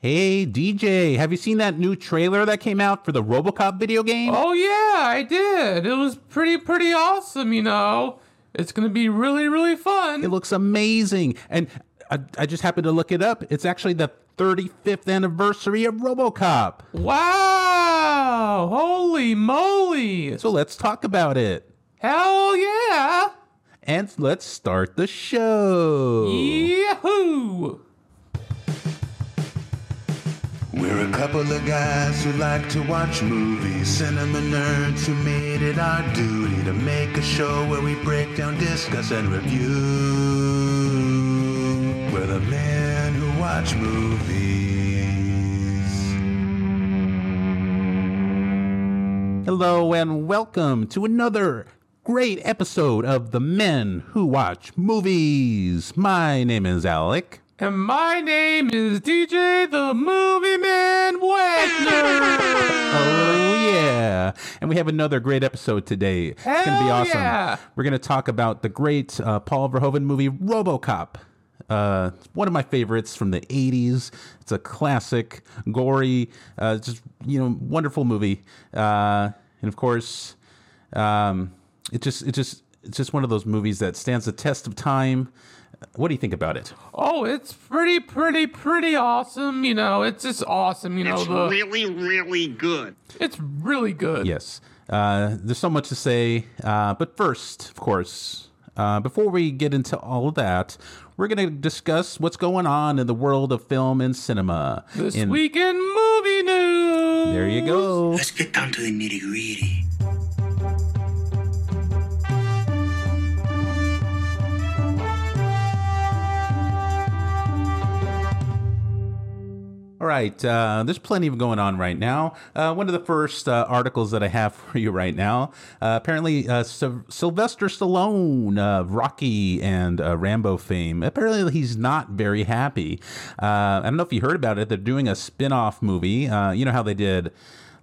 Hey, DJ, have you seen that new trailer that came out for the Robocop video game? Oh yeah, I did. It was pretty pretty awesome, you know. It's going to be really really fun. It looks amazing. And I, I just happened to look it up. It's actually the 35th anniversary of Robocop. Wow! Holy moly! So let's talk about it. Hell yeah! And let's start the show. Yahoo! We're a couple of guys who like to watch movies, cinema nerds who made it our duty to make a show where we break down, discuss, and review. We're the men who watch movies. Hello and welcome to another great episode of The Men Who Watch Movies. My name is Alec. And my name is DJ the Movie Man Wagner. Oh yeah, and we have another great episode today. it's gonna be awesome. yeah. We're gonna talk about the great uh, Paul Verhoeven movie RoboCop. Uh, one of my favorites from the '80s. It's a classic, gory, uh, just you know, wonderful movie. Uh, and of course, um, it just it just it's just one of those movies that stands the test of time. What do you think about it? Oh, it's pretty pretty pretty awesome, you know. It's just awesome, you know. It's the, really, really good. it's really good. Yes. Uh, there's so much to say. Uh, but first, of course, uh, before we get into all of that, we're going to discuss what's going on in the world of film and cinema. This In- week in movie news. There you go. Let's get down to the nitty gritty. All right. Uh, there's plenty of going on right now. Uh, one of the first uh, articles that I have for you right now uh, apparently, uh, Syl- Sylvester Stallone of Rocky and uh, Rambo fame, apparently he's not very happy. Uh, I don't know if you heard about it. They're doing a spin off movie. Uh, you know how they did.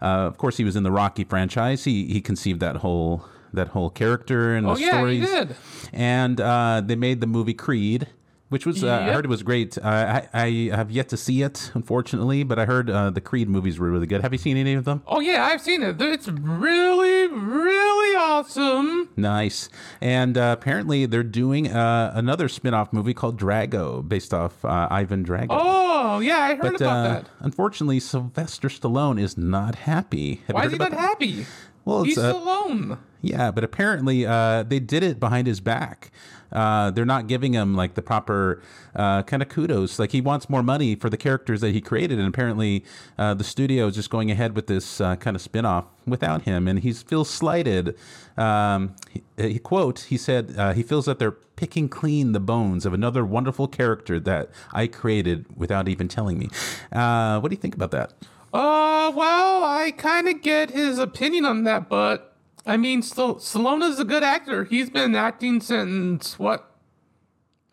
Uh, of course, he was in the Rocky franchise. He he conceived that whole that whole character and Oh, the yeah, he stories. did. And uh, they made the movie Creed, which was uh, I heard it was great. Uh, I I have yet to see it, unfortunately, but I heard uh, the Creed movies were really good. Have you seen any of them? Oh yeah, I've seen it. It's really, really awesome. Nice. And uh, apparently they're doing uh, another spin-off movie called Drago, based off uh, Ivan Drago. Oh yeah, I heard but about that. unfortunately, Sylvester Stallone is not happy. Have Why is he not that? happy? Well, it's, He's uh, alone. Yeah, but apparently uh, they did it behind his back. Uh, they're not giving him like the proper uh, kind of kudos. Like he wants more money for the characters that he created, and apparently uh, the studio is just going ahead with this uh, kind of spin-off without him, and he feels slighted. Um, he, he quote he said uh, he feels that they're picking clean the bones of another wonderful character that I created without even telling me. Uh, what do you think about that? Uh, well, I kind of get his opinion on that, but I mean, still, Stallone is a good actor. He's been acting since what?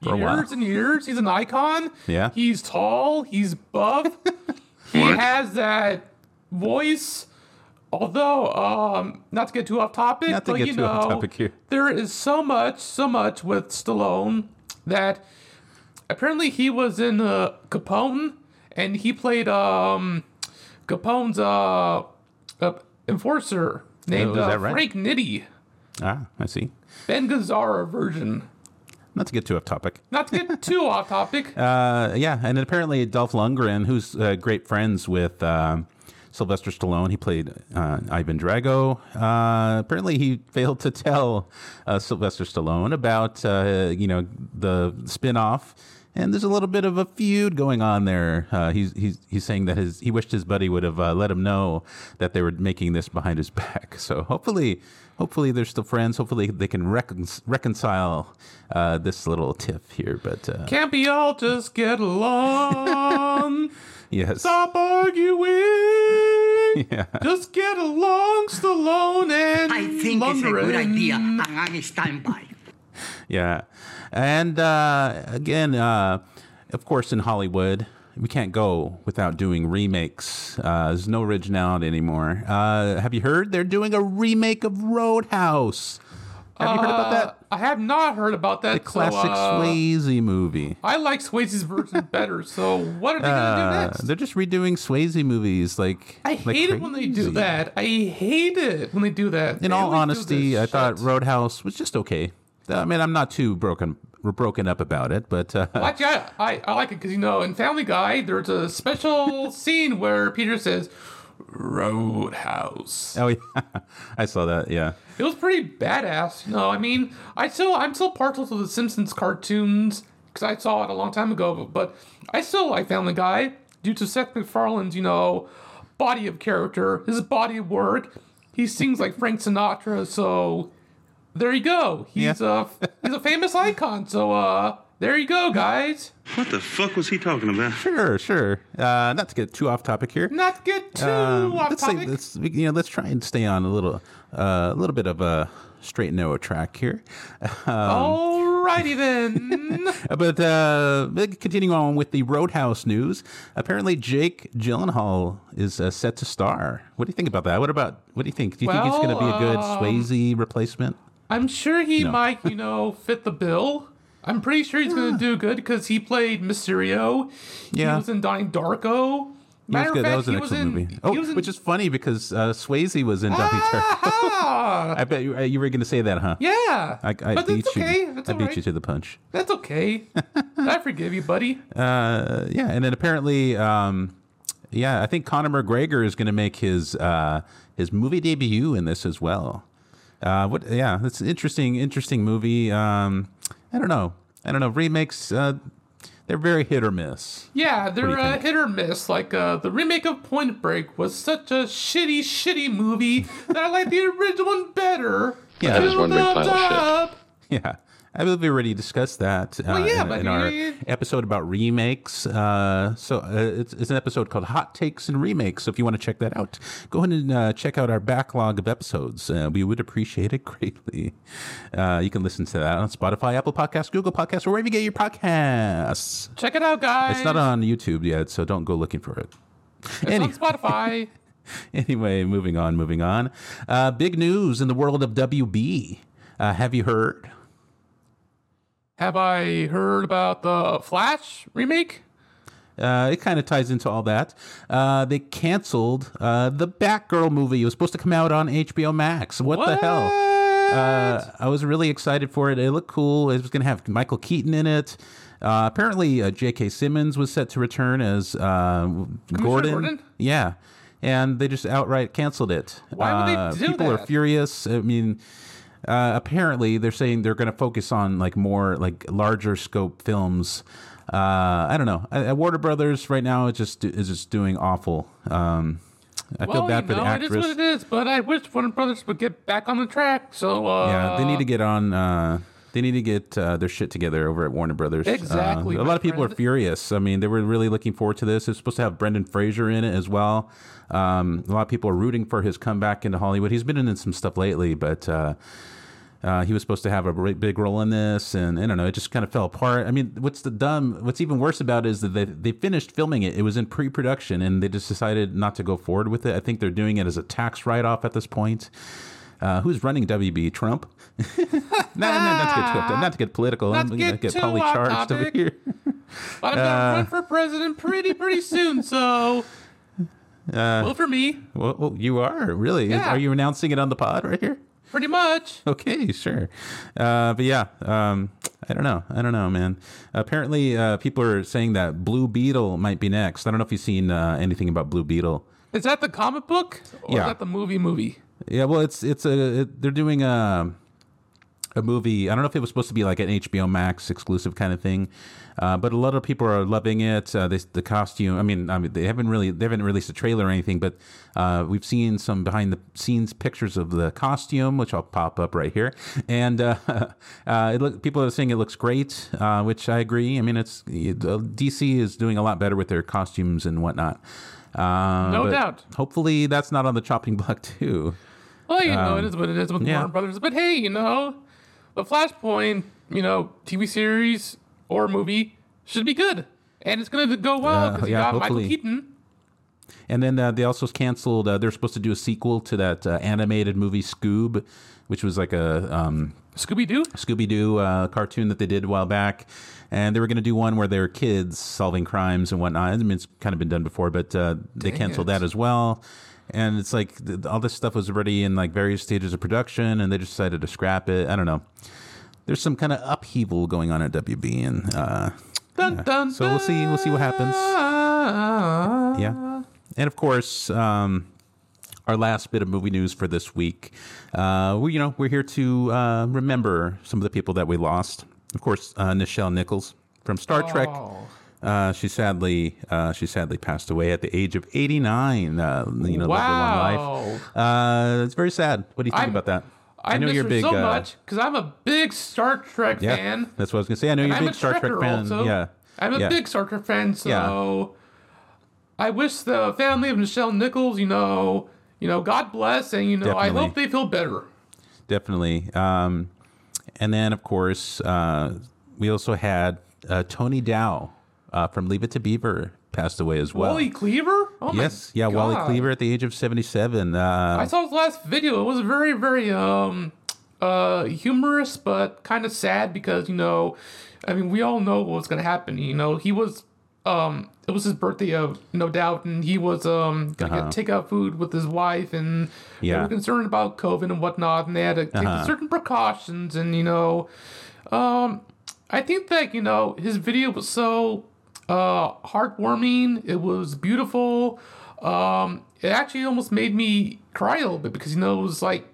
For years and years. He's an icon. Yeah. He's tall. He's buff. he has that voice. Although, um, not to get too off topic, Not to but get you too off know, topic here. there is so much, so much with Stallone that apparently he was in uh, Capone and he played um Capone's uh, uh enforcer named Oh, uh, right? Frank Nitti, Ah, I see. Ben Gazzara version. Not to get too off topic. Not to get too off topic. Uh, yeah, and apparently Dolph Lundgren, who's uh, great friends with uh, Sylvester Stallone, he played uh, Ivan Drago. Uh, apparently, he failed to tell uh, Sylvester Stallone about uh, you know the spin-off. And there's a little bit of a feud going on there. Uh, he's he's he's saying that his he wished his buddy would have uh, let him know that they were making this behind his back. So hopefully, hopefully they're still friends. Hopefully they can recon- reconcile uh, this little tiff here. But uh, Can't we all just get along? yes, Stop arguing. yeah. Just get along, Stallone and I think it's a good Lundgren. idea, and I'm standby. Yeah. And uh, again, uh, of course, in Hollywood, we can't go without doing remakes. Uh, there's no originality anymore. Uh, have you heard they're doing a remake of Roadhouse? Have you heard about that? Uh, I have not heard about that. The classic so, uh, Swayze movie. I like Swayze's version better. So what are they gonna do next? they're just redoing Swayze movies like. I like hate it when they do that. I hate it when they do that. In They all honesty, I thought. Roadhouse was just okay. I mean, I'm not too broken broken up about it, but uh, Well, Actually, I, I, I like it because you know in Family Guy there's a special scene where Peter says Roadhouse. oh yeah, I saw that. Yeah, It was pretty badass. You know, I mean, I still I'm still partial to the Simpsons cartoons because I saw it a long time ago, but, but I still like Family Guy due to Seth MacFarlane's you know body of character, his body of work. He sings like Frank Sinatra, so there you go. He's Yeah. a he's a famous icon. So uh, there you go, guys. What the fuck was he talking about? sure, sure. Uh, not to get too off topic here. Not to get too Um, off let's say, topic. let's you know let's try and stay on a little uh, a little bit of a straight and narrow track here. Alrighty then. But uh, continuing on with the Roadhouse news, apparently Jake Gyllenhaal is uh, set to star. What do you think about that? What about what do you think? Do you think he's going to be a good Well, um, Swayze replacement? I'm sure he might, you know, fit the bill. I'm pretty sure he's going to do good because he played Mysterio. Yeah. He was in Donnie Darko. Matter good. fact, That was an he was excellent in, movie. Oh, in- which is funny because uh, Swayze was in Donnie Darko. Ah, I bet you, uh, you were going to say that, huh? yeah. I, I but beat you. okay. I beat right. you to the punch. That's okay. I forgive you, buddy. Uh, yeah, and then apparently, um, yeah, I think Conor McGregor is going to make his uh, his movie debut in this as well. Uh, what? Yeah, it's an interesting, interesting movie. Um, I don't know. I don't know. Remakes, uh, they're very hit or miss. Yeah, they're you uh, hit or miss. Like uh, the remake of Point Break was such a shitty, shitty movie that I like the original one better. Yeah. That is one big Thumbs pile of shit. Yeah. I believe we already discussed that uh, Well, yeah, in, but in our episode about remakes. Uh, so uh, it's, it's an episode called Hot Takes and Remakes. So if you want to check that out, go ahead and uh, check out our backlog of episodes. Uh, we would appreciate it greatly. Uh, you can listen to that on Spotify, Apple Podcasts, Google Podcasts, or wherever you get your podcasts. Check it out, guys. It's not on YouTube yet, so don't go looking for it. It's Any- on Spotify. anyway, moving on, moving on. Uh, big news in the world of WB. Uh, have you heard? Have I heard about the Flash remake? Uh, it kind of ties into all that. Uh, they canceled uh, the Batgirl movie. It was supposed to come out on HBO Max. What, the hell? Uh, I was really excited for it. It looked cool. It was going to have Michael Keaton in it. Uh, apparently, uh, J.K. Simmons was set to return as uh, Gordon. Gordon? Yeah. And they just outright canceled it. Why would they Uh, do People are furious. I mean, uh, apparently they're saying they're going to focus on like more like larger scope films. Uh, I don't know. Uh, uh, Warner Brothers right now is just is just doing awful. Um, I feel bad you for know, the actress. it is what it is, but I wish Warner Brothers would get back on the track. So, uh, yeah, they need to get on. Uh, they need to get uh, their shit together over at Warner Brothers. Exactly, Uh, a lot of people are furious. I mean, they were really looking forward to this. It's supposed to have Brendan Fraser in it as well. Um, a lot of people are rooting for his comeback into Hollywood. He's been in some stuff lately, but. Uh, uh, he was supposed to have a big role in this, and I don't know. It just kind of fell apart. I mean, what's the dumb? What's even worse about it is that they they finished filming it. It was in pre-production, and they just decided not to go forward with it. I think they're doing it as a tax write-off at this point. Uh, who's running WB? Trump? no, no, not to get twisted, not to get political. Not I'm to gonna get poly charged over here. But I'm Uh, gonna run for president pretty, pretty soon. So, well for me, Well, well, you are really? Yeah. Are you announcing it on the pod right here? Pretty much. Okay, sure. Uh, but yeah, um, I don't know. I don't know, man. Apparently, uh, people are saying that Blue Beetle might be next. I don't know if you've seen uh, anything about Blue Beetle. Is that the comic book or Yeah. is that the movie? Movie? Yeah, well, it's it's a it, they're doing a a movie. I don't know if it was supposed to be like an HBO Max exclusive kind of thing, uh, but a lot of people are loving it. Uh, this, the costume. I mean, I mean, they haven't really they haven't released a trailer or anything, but uh, we've seen some behind the scenes pictures of the costume, which I'll pop up right here. And uh, uh, it look, people are saying it looks great, uh, which I agree. I mean, it's DC is doing a lot better with their costumes and whatnot. No doubt. Hopefully, that's not on the chopping block too. Well, you know, it is what it is with Um, yeah. Warner Brothers. But hey, you know, the Flashpoint, you know, TV series or movie should be good, and it's gonna go well Uh, because yeah, you got hopefully. Michael Keaton. And then uh, they also canceled. Uh, they're supposed to do a sequel to that uh, animated movie Scoob, which was like a um, Scooby Doo. Scooby Doo uh, cartoon that they did a while back, and they were going to do one where they were kids solving crimes and whatnot. I mean, it's kind of been done before, but uh, they Dang canceled it. that as well. And it's like all this stuff was already in like various stages of production, and they just decided to scrap it. I don't know. There's some kind of upheaval going on at WB, and uh, Dun, dun, So we'll see- we'll see what happens. yeah. And of course, um, our last bit of movie news for this week. Uh, we, you know, we're here to uh, remember some of the people that we lost. Of course, uh, Nichelle Nichols from Star Trek. Uh, she sadly, uh, she sadly passed away at the age of 89. Uh, you know, lived a long Wow. life. Uh, it's very sad. What do you think I'm- about that? I, know miss you're her big. so uh, much because I'm a big Star Trek Yeah, fan. that's what I was gonna say. I know you're a I'm big a Star Trek fan. also. Yeah, I'm a yeah. big Star Trek fan, so Yeah. I wish the family of Nichelle Nichols, you know, you know, God bless, and you know, I hope they feel better. definitely. Um, and then, of course, uh, we also had uh, Tony Dow uh, from Leave It to Beaver passed away as well. Wally Cleaver? Oh yes, yeah, Wally Cleaver at the age of 77. Uh, I saw his last video. It was very, very um uh humorous, but kind of sad because you know, I mean, we all know what's gonna happen. You know, he was um it was his birthday, of no doubt, and he was um gonna Uh-huh. get takeout food with his wife, and they were concerned about COVID and whatnot, and they had to take Uh-huh. certain precautions, and you know, um, I think that you know his video was so uh heartwarming. It was beautiful. Um, it actually almost made me cry a little bit because you know it was like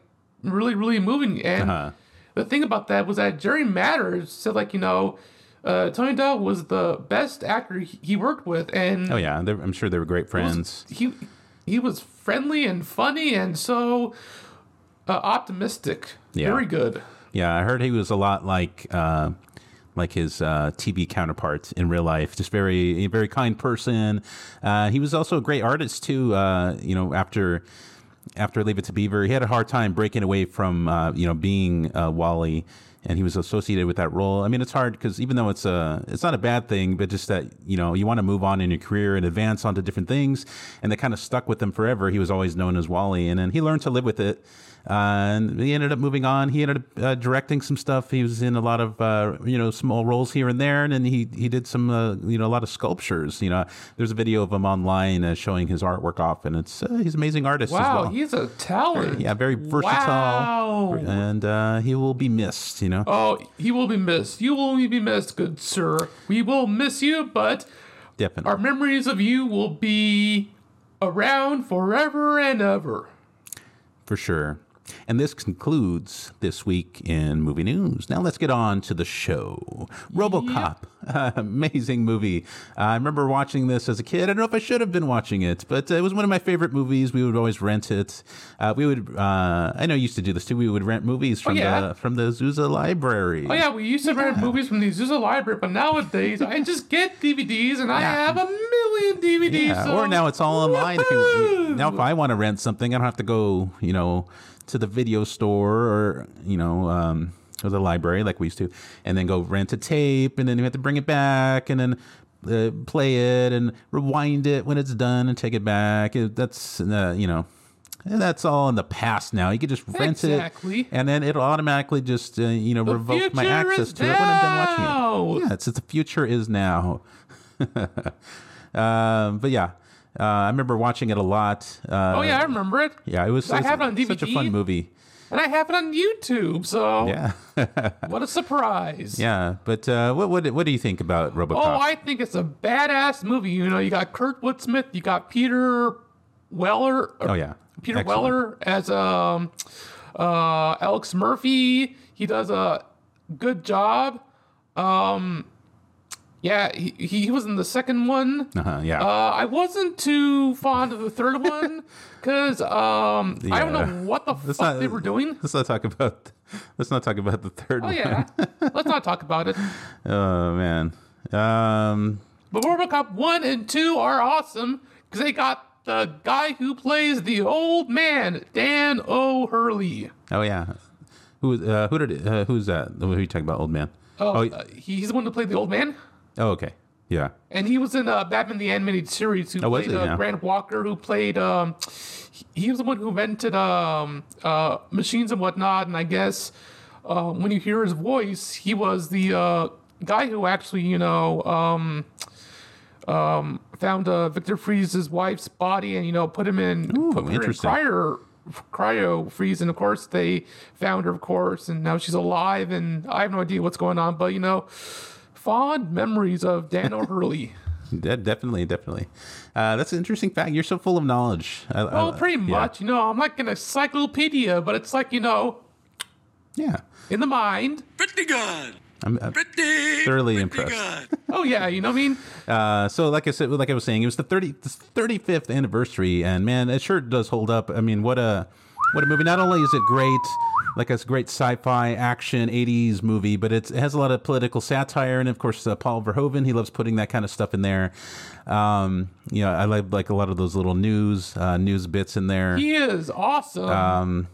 really, really moving. And Uh-huh. the thing about that was that Jerry Mathers said like you know. Uh, Tony Dow was the best actor he he worked with, and oh, yeah, they're- I'm sure they were great friends. he he was friendly and funny and so uh, optimistic. Yeah. Very good. Yeah, I heard he was a lot like uh, like his uh, TV counterpart in real life. Just very very kind person. Uh, he was also a great artist too. Uh, you know, after after Leave It to Beaver, he had a hard time breaking away from uh, you know being uh, Wally. And he was associated with that role. I mean, it's hard because even though it's a, it's not a bad thing, but just that you know you want to move on in your career and advance onto different things, and that kind of stuck with him forever. He was always known as Wally, and then he learned to live with it. And he ended up moving on. He ended up uh, directing some stuff. He was in a lot of uh, you know small roles here and there, and then he he did some uh, you know a lot of sculptures. You know, there's a video of him online uh, showing his artwork off, and it's uh, he's an amazing artist as Wow, well. he's a talent. yeah, very versatile, Wow. and uh, he will be missed. You know, Oh, he will be missed. You will be missed, good sir. We will miss you, but definitely. our memories of you will be around forever and ever. For sure. And this concludes this week in movie news. Now let's get on to the show. RoboCop, amazing movie. Uh, I remember watching this as a kid. I don't know if I should have been watching it, but it was one of my favorite movies. We would always rent it. Uh, we would. Uh, I know you used to do this too. We would rent movies from yeah. the from the Zusa library. Oh yeah, we used to rent movies from the Azusa library, but nowadays I just get DVDs and I have a million DVDs. Yeah, so or now it's all online. If you, now, if I want to rent something, I don't have to go, you know, to the video store or you know, um, or the library like we used to, and then go rent a tape, and then you have to bring it back, and then uh, play it and rewind it when it's done and take it back. It, that's uh, you know. That's all in the past now. You could just rent Exactly. it, and then it'll automatically just uh, you know The revoke my access to it when I'm done watching it. Yeah, it's, it's the future is now. um, but yeah, uh, I remember watching it a lot. Uh, Oh yeah, I remember it. yeah, it was, I have it on DVD. such a fun movie. And I have it on YouTube, so Yeah, what a surprise. yeah. But uh, what what what do you think about RoboCop? Oh, I think it's a badass movie. You know, you got Kurtwood Smith, you got Peter Weller. Oh, yeah. Peter Excellent. Weller as um uh Alex Murphy. He does a good job. Um yeah, he, he was in the second one. Uh-huh, yeah. Uh, I wasn't too fond of the third one because um, I don't know what the Let's fuck not- they were doing. Let's not talk about. Let's not talk about the third Oh one. yeah, let's not talk about it. Oh man. Um. But RoboCop 1 and 2 are awesome because they got the guy who plays the old man, Dan O'Herlihy. Oh yeah. Who uh, who did uh, who's that? Who are you talking about? Old man. Oh, Oh, uh, he's the one who played the old man. Oh okay. Yeah. And he was in uh, Batman the Animated Series who Oh, was played he? uh, Yeah. Grant Walker, who played. Um, he- he was the one who invented um, uh, machines and whatnot. And I guess uh, when you hear his voice, he was the uh, guy who actually, you know, um, um, found uh, Victor Fries's wife's body and you know put him in, Ooh, put her in cryo, cryo freeze, and of course they found her, of course, and now she's alive, and I have no idea what's going on, but you know, fond memories of Dan O'Herlihy. De- definitely, definitely. Uh, that's an interesting fact. You're so full of knowledge. I, I- pretty yeah. much, you know, I'm like an encyclopedia, but it's like you know, Yeah. in the mind. Pretty good. I'm, I'm Pretty. thoroughly pretty impressed. good. Oh yeah, you know what I mean. Uh, so, like I said, like I was saying, it was the 30, the 35th anniversary, and man, it sure does hold up. I mean, what a what a movie! Not only is it great, like it's a great sci-fi action '80s movie, but it's, it has a lot of political satire, and of course, uh, Paul Verhoeven, he loves putting that kind of stuff in there. Um, you know, I like like a lot of those little news uh, news bits in there. He is awesome. Um,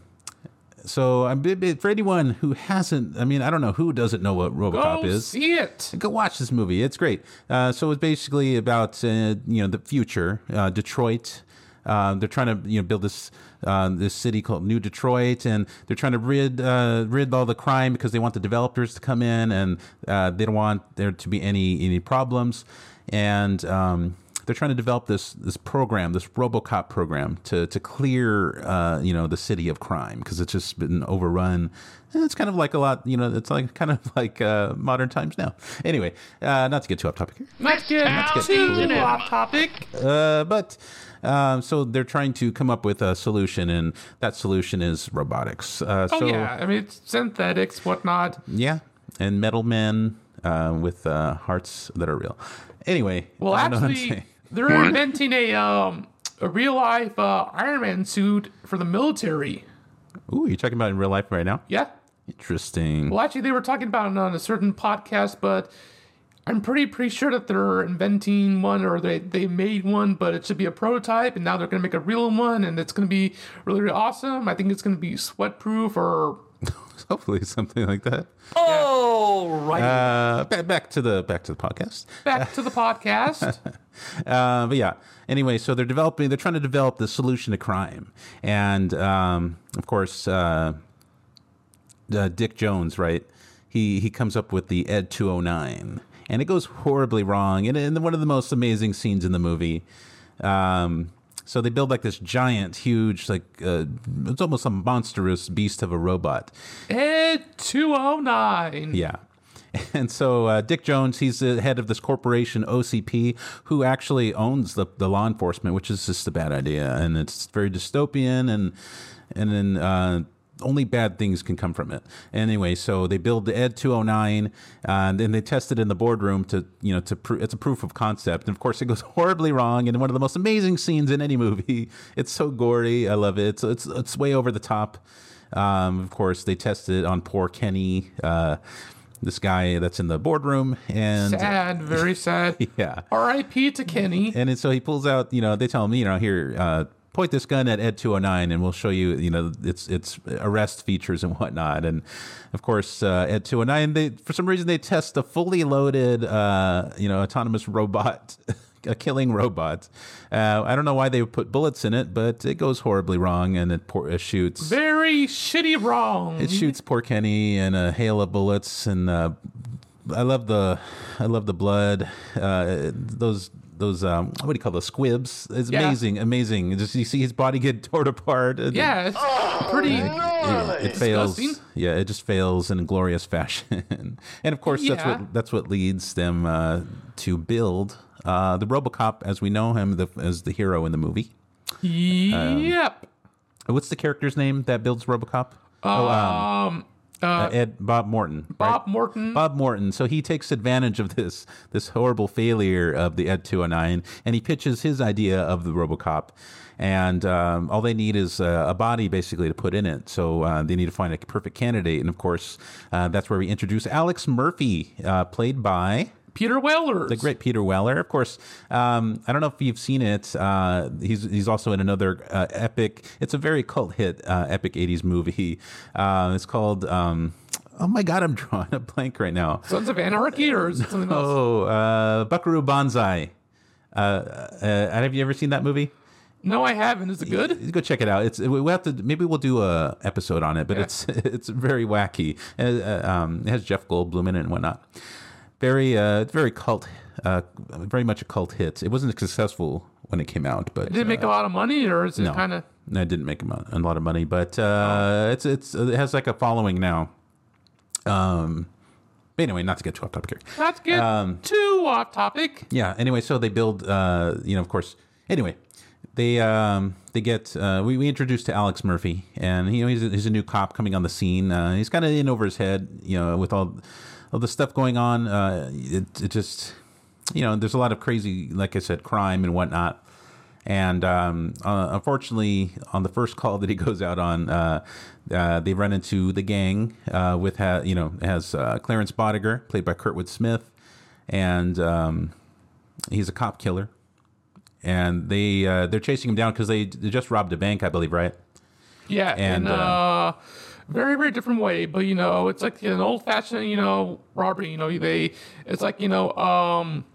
So, I'm for anyone who hasn't, I mean, I don't know who doesn't know what RoboCop Go is see it. go watch this movie. It's great. Uh, so it's basically about uh, you know the future, uh, Detroit. Uh, they're trying to you know build this uh, this city called New Detroit, and they're trying to rid uh, rid all the crime because they want the developers to come in, and uh, they don't want there to be any any problems, and um, they're trying to develop this this program, this RoboCop program, to to clear uh, you know the city of crime because it's just been overrun. And it's kind of like a lot, you know. It's like kind of like uh, modern times now. Anyway, uh, not to get too off topic here. Let's get get too off topic. Uh, but um, so they're trying to come up with a solution, and that solution is robotics. Uh, Oh so yeah, I mean it's synthetics, whatnot. yeah, and metal men uh, with uh, hearts that are real. Anyway, Well, I don't know what I'm actually, saying. they're inventing a um a real life uh, Iron Man suit for the military. Ooh, you're talking about in real life right now? Yeah. Interesting. Well, actually, they were talking about it on a certain podcast, but I'm pretty pretty sure that they're inventing one or they they made one, but it should be a prototype, and now they're gonna make a real one, and it's gonna be really, really awesome. I think it's gonna be sweat proof or Hopefully, something like that. All right. Uh, back, back to the back to the podcast. back to the podcast. Uh, but yeah. Anyway, so they're developing. They're trying to develop the solution to crime, and um, of course, uh, uh, Dick Jones, right? He he comes up with the Ed 209, and it goes horribly wrong. And in one of the most amazing scenes in the movie. Um, so they build like this giant, huge, like uh, it's almost a monstrous beast of a robot. Ed 209. Yeah. And so uh, Dick Jones, he's the head of this corporation, OCP, who actually owns the, the law enforcement, which is just a bad idea. And it's very dystopian, and and then uh, only bad things can come from it. Anyway, so they build the Ed 209, uh, and then they test it in the boardroom to, you know, to pr- it's a proof of concept. And of course, it goes horribly wrong. And one of the most amazing scenes in any movie. It's so gory. I love it. It's it's, it's way over the top. Um, of course, they tested it on poor Kenny. Uh, this guy that's in the boardroom and Sad, very sad. yeah R.I.P. to Kenny. and so he pulls out you know they tell him you know here uh point this gun at ed 209 and we'll show you you know its its arrest features and whatnot and of course uh, ed 209 they for some reason they test a fully loaded uh you know autonomous robot a killing robot uh, i don't know why they put bullets in it but it goes horribly wrong and it, pour, it shoots Very shitty wrong. it shoots poor Kenny in a hail of bullets, and uh, I love the, I love the blood. Uh, those those um, what do you call those squibs? It's Yeah. amazing, amazing. Just you see his body get torn apart. Yeah, it's pretty. it, it fails. Disgusting. Yeah, it just fails in a glorious fashion. and of course, that's what that's what leads them uh, to build uh, the RoboCop as we know him the, as the hero in the movie. yep. What's the character's name that builds RoboCop? oh, um, uh, Ed Bob Morton. right? Bob Morton. Bob Morton. So he takes advantage of this this horrible failure of the Ed 209, and he pitches his idea of the RoboCop. And um, all they need is uh, a body, basically, to put in it. So uh, they need to find a perfect candidate. And of course, uh, that's where we introduce Alex Murphy, uh, played by Peter Weller. the great Peter Weller. Of course, um, I don't know if you've seen it. Uh, he's he's also in another uh, epic. It's a very cult hit, uh, epic '80s movie. Uh, it's called. Um, oh my God, I'm drawing a blank right now. Sons of Anarchy or is it something else? Oh, uh, Buckaroo Banzai. Uh, uh, have you ever seen that movie? No, I haven't. Is it good? Go check it out. It's we have to maybe we'll do a episode on it, but Yeah. it's it's very wacky. Um, it has Jeff Goldblum in it and whatnot. Very uh, very cult, uh, very much a cult hit. It wasn't successful when it came out, but it Did it make uh, a lot of money, or is it no. kind of? No, it didn't make a lot of money, but uh, it's it's it has like a following now. Um, but anyway, not to get too off topic here. Not to get Um, too off topic. Yeah. Anyway, so they build. Uh, you know, of course. Anyway, they um they get uh, we we introduced to Alex Murphy, and you know he's a, he's a new cop coming on the scene. Uh, he's kind of in over his head, you know, with all all the stuff going on. Uh, it it just you know there's a lot of crazy, like I said, crime and whatnot. And um, uh, unfortunately, on the first call that he goes out on, uh, uh, they run into the gang uh, with ha- you know has uh, Clarence Boddicker, played by Kurtwood Smith, and um, he's a cop killer. And they uh, they're chasing him down because they, they just robbed a bank, I believe, right? Yeah, And, in a very very different way. But you know, it's like an old fashioned you know robbery. You know, they it's like you know um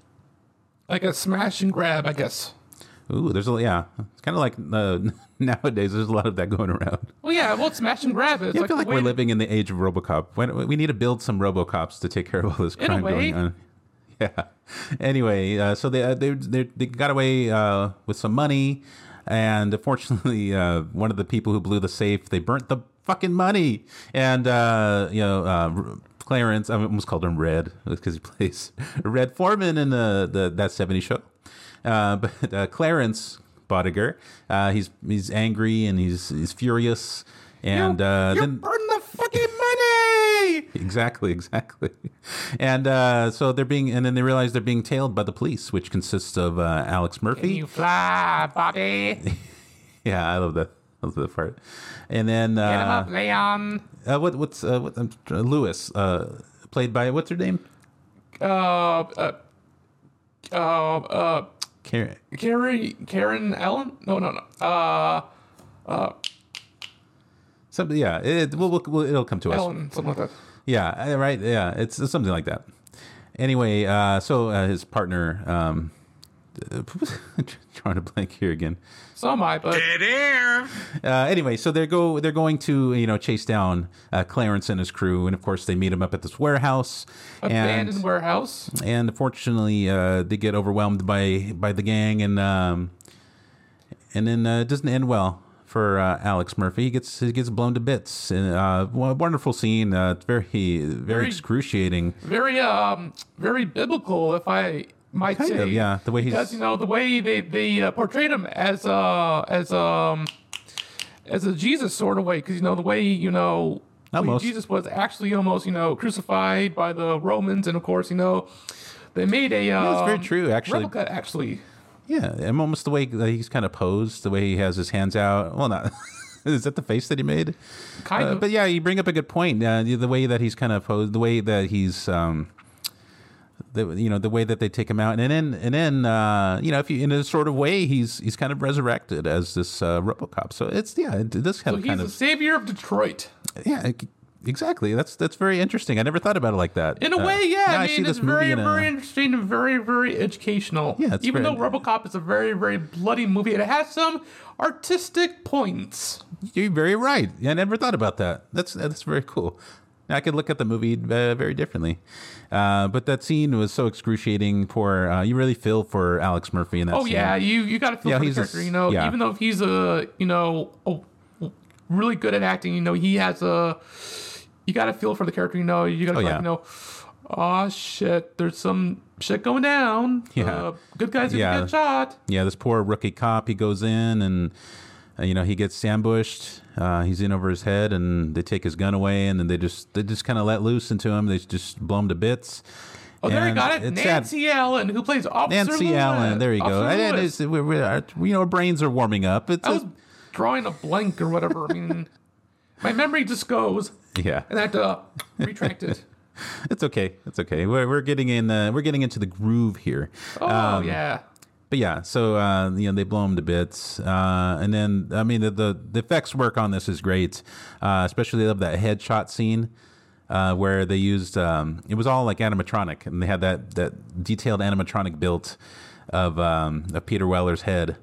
like a smash and grab, I guess. Ooh, there's a yeah. It's kind of like uh, nowadays. There's a lot of that going around. Well, yeah, well, it's smash and grab. It's Yeah, I feel like we're to- living in the age of RoboCop. When we need to build some RoboCops to take care of all this crime going on. Yeah. Anyway, uh, so they, uh, they they they got away uh, with some money, and unfortunately, uh, one of the people who blew the safe they burnt the fucking money, and uh, you know. Uh, Clarence, I almost called him Red because he plays Red Foreman in the, the that '70s show. Uh, but uh, Clarence Boddicker, uh, he's he's angry and he's he's furious, and uh, you then burn the fucking money. exactly, exactly. And uh, so they're being, and then they realize they're being tailed by the police, which consists of uh, Alex Can Murphy. you fly, Bobby? Yeah, I love that. I love that part. And then Get him uh, up, Leon. uh, what what's uh, what, um, uh, Lewis, uh, played by what's her name? Uh, uh, uh, uh, Karen. Carrie, Karen Allen? No, no, no. Uh, uh, Something. Yeah, it, we'll, we'll, we'll- it'll come to us. Ellen, something like that. Yeah, uh, right. Yeah, it's, it's something like that. Anyway, uh, so uh, his partner, um, trying to blank here again. So am I, but Dead air. Uh, anyway, so they go they're going to you know chase down uh, Clarence and his crew, and of course they meet him up at this warehouse, abandoned and warehouse. and unfortunately uh, they get overwhelmed by by the gang, and um, and then uh, it doesn't end well for uh, Alex Murphy. He gets he gets blown to bits. And, uh, wonderful scene. Uh, it's very very Very- excruciating. Very, um, very biblical, if I might Kind say. of, yeah. The way he's because you know the way they they uh, portrayed him as uh as um as a Jesus sort of way because you know the way you know. Jesus was actually almost you know crucified by the Romans and of course you know they made a um, it's very true, actually. replica actually Yeah, and almost the way that he's kind of posed, the way he has his hands out. Well, not is that the face that he made? kind Uh, of but yeah, you bring up a good point. Uh, the the way that he's kind of posed, the way that he's, um, the you know, the way that they take him out, and then and then uh, you know, if you in a sort of way, he's he's kind of resurrected as this uh, RoboCop. So it's yeah, it does have so a he's kind the of savior of Detroit yeah. Exactly. That's that's very interesting. I never thought about it like that. in a Uh, way yeah now I mean it's very in a- very interesting and very very educational Yeah, it's even very- though RoboCop is a very very bloody movie it has some artistic points You're very right. I never thought about that. That's that's very cool. I could look at the movie uh, very differently. Uh, but that scene was so excruciating. For uh, you really feel for Alex Murphy in that. Oh scene. yeah, you you got to feel Yeah, for the he's a character. you know, yeah. even though he's a you know a, really good at acting, you know, he has a. You got to feel for the character. You know, you got to Oh, like, yeah. you know, oh shit, there's some shit going down. Yeah. Uh, good guys are Yeah. gonna get shot. Yeah, this poor rookie cop. He goes in and you know he gets ambushed. Uh, he's in over his head, and they take his gun away, and then they just they just kind of let loose into him. They just blow him to bits. Oh, there you got it. it's sad. Nancy Allen, who plays Officer Nancy Lewis. Allen. There you go. And it's, we're, we're, our, you know, our brains are warming up. It's I was drawing a blank or whatever. I mean, my memory just goes, yeah. and I have to retract it. It's okay. It's okay. We're, we're getting in. Uh, we're getting into the groove here. Oh Um, yeah. But yeah, so uh, you know they blow him to bits, uh, and then I mean the, the the effects work on this is great, uh, especially they love that headshot scene uh, where they used um, it was all like animatronic, and they had that that detailed animatronic built of um, of Peter Weller's head,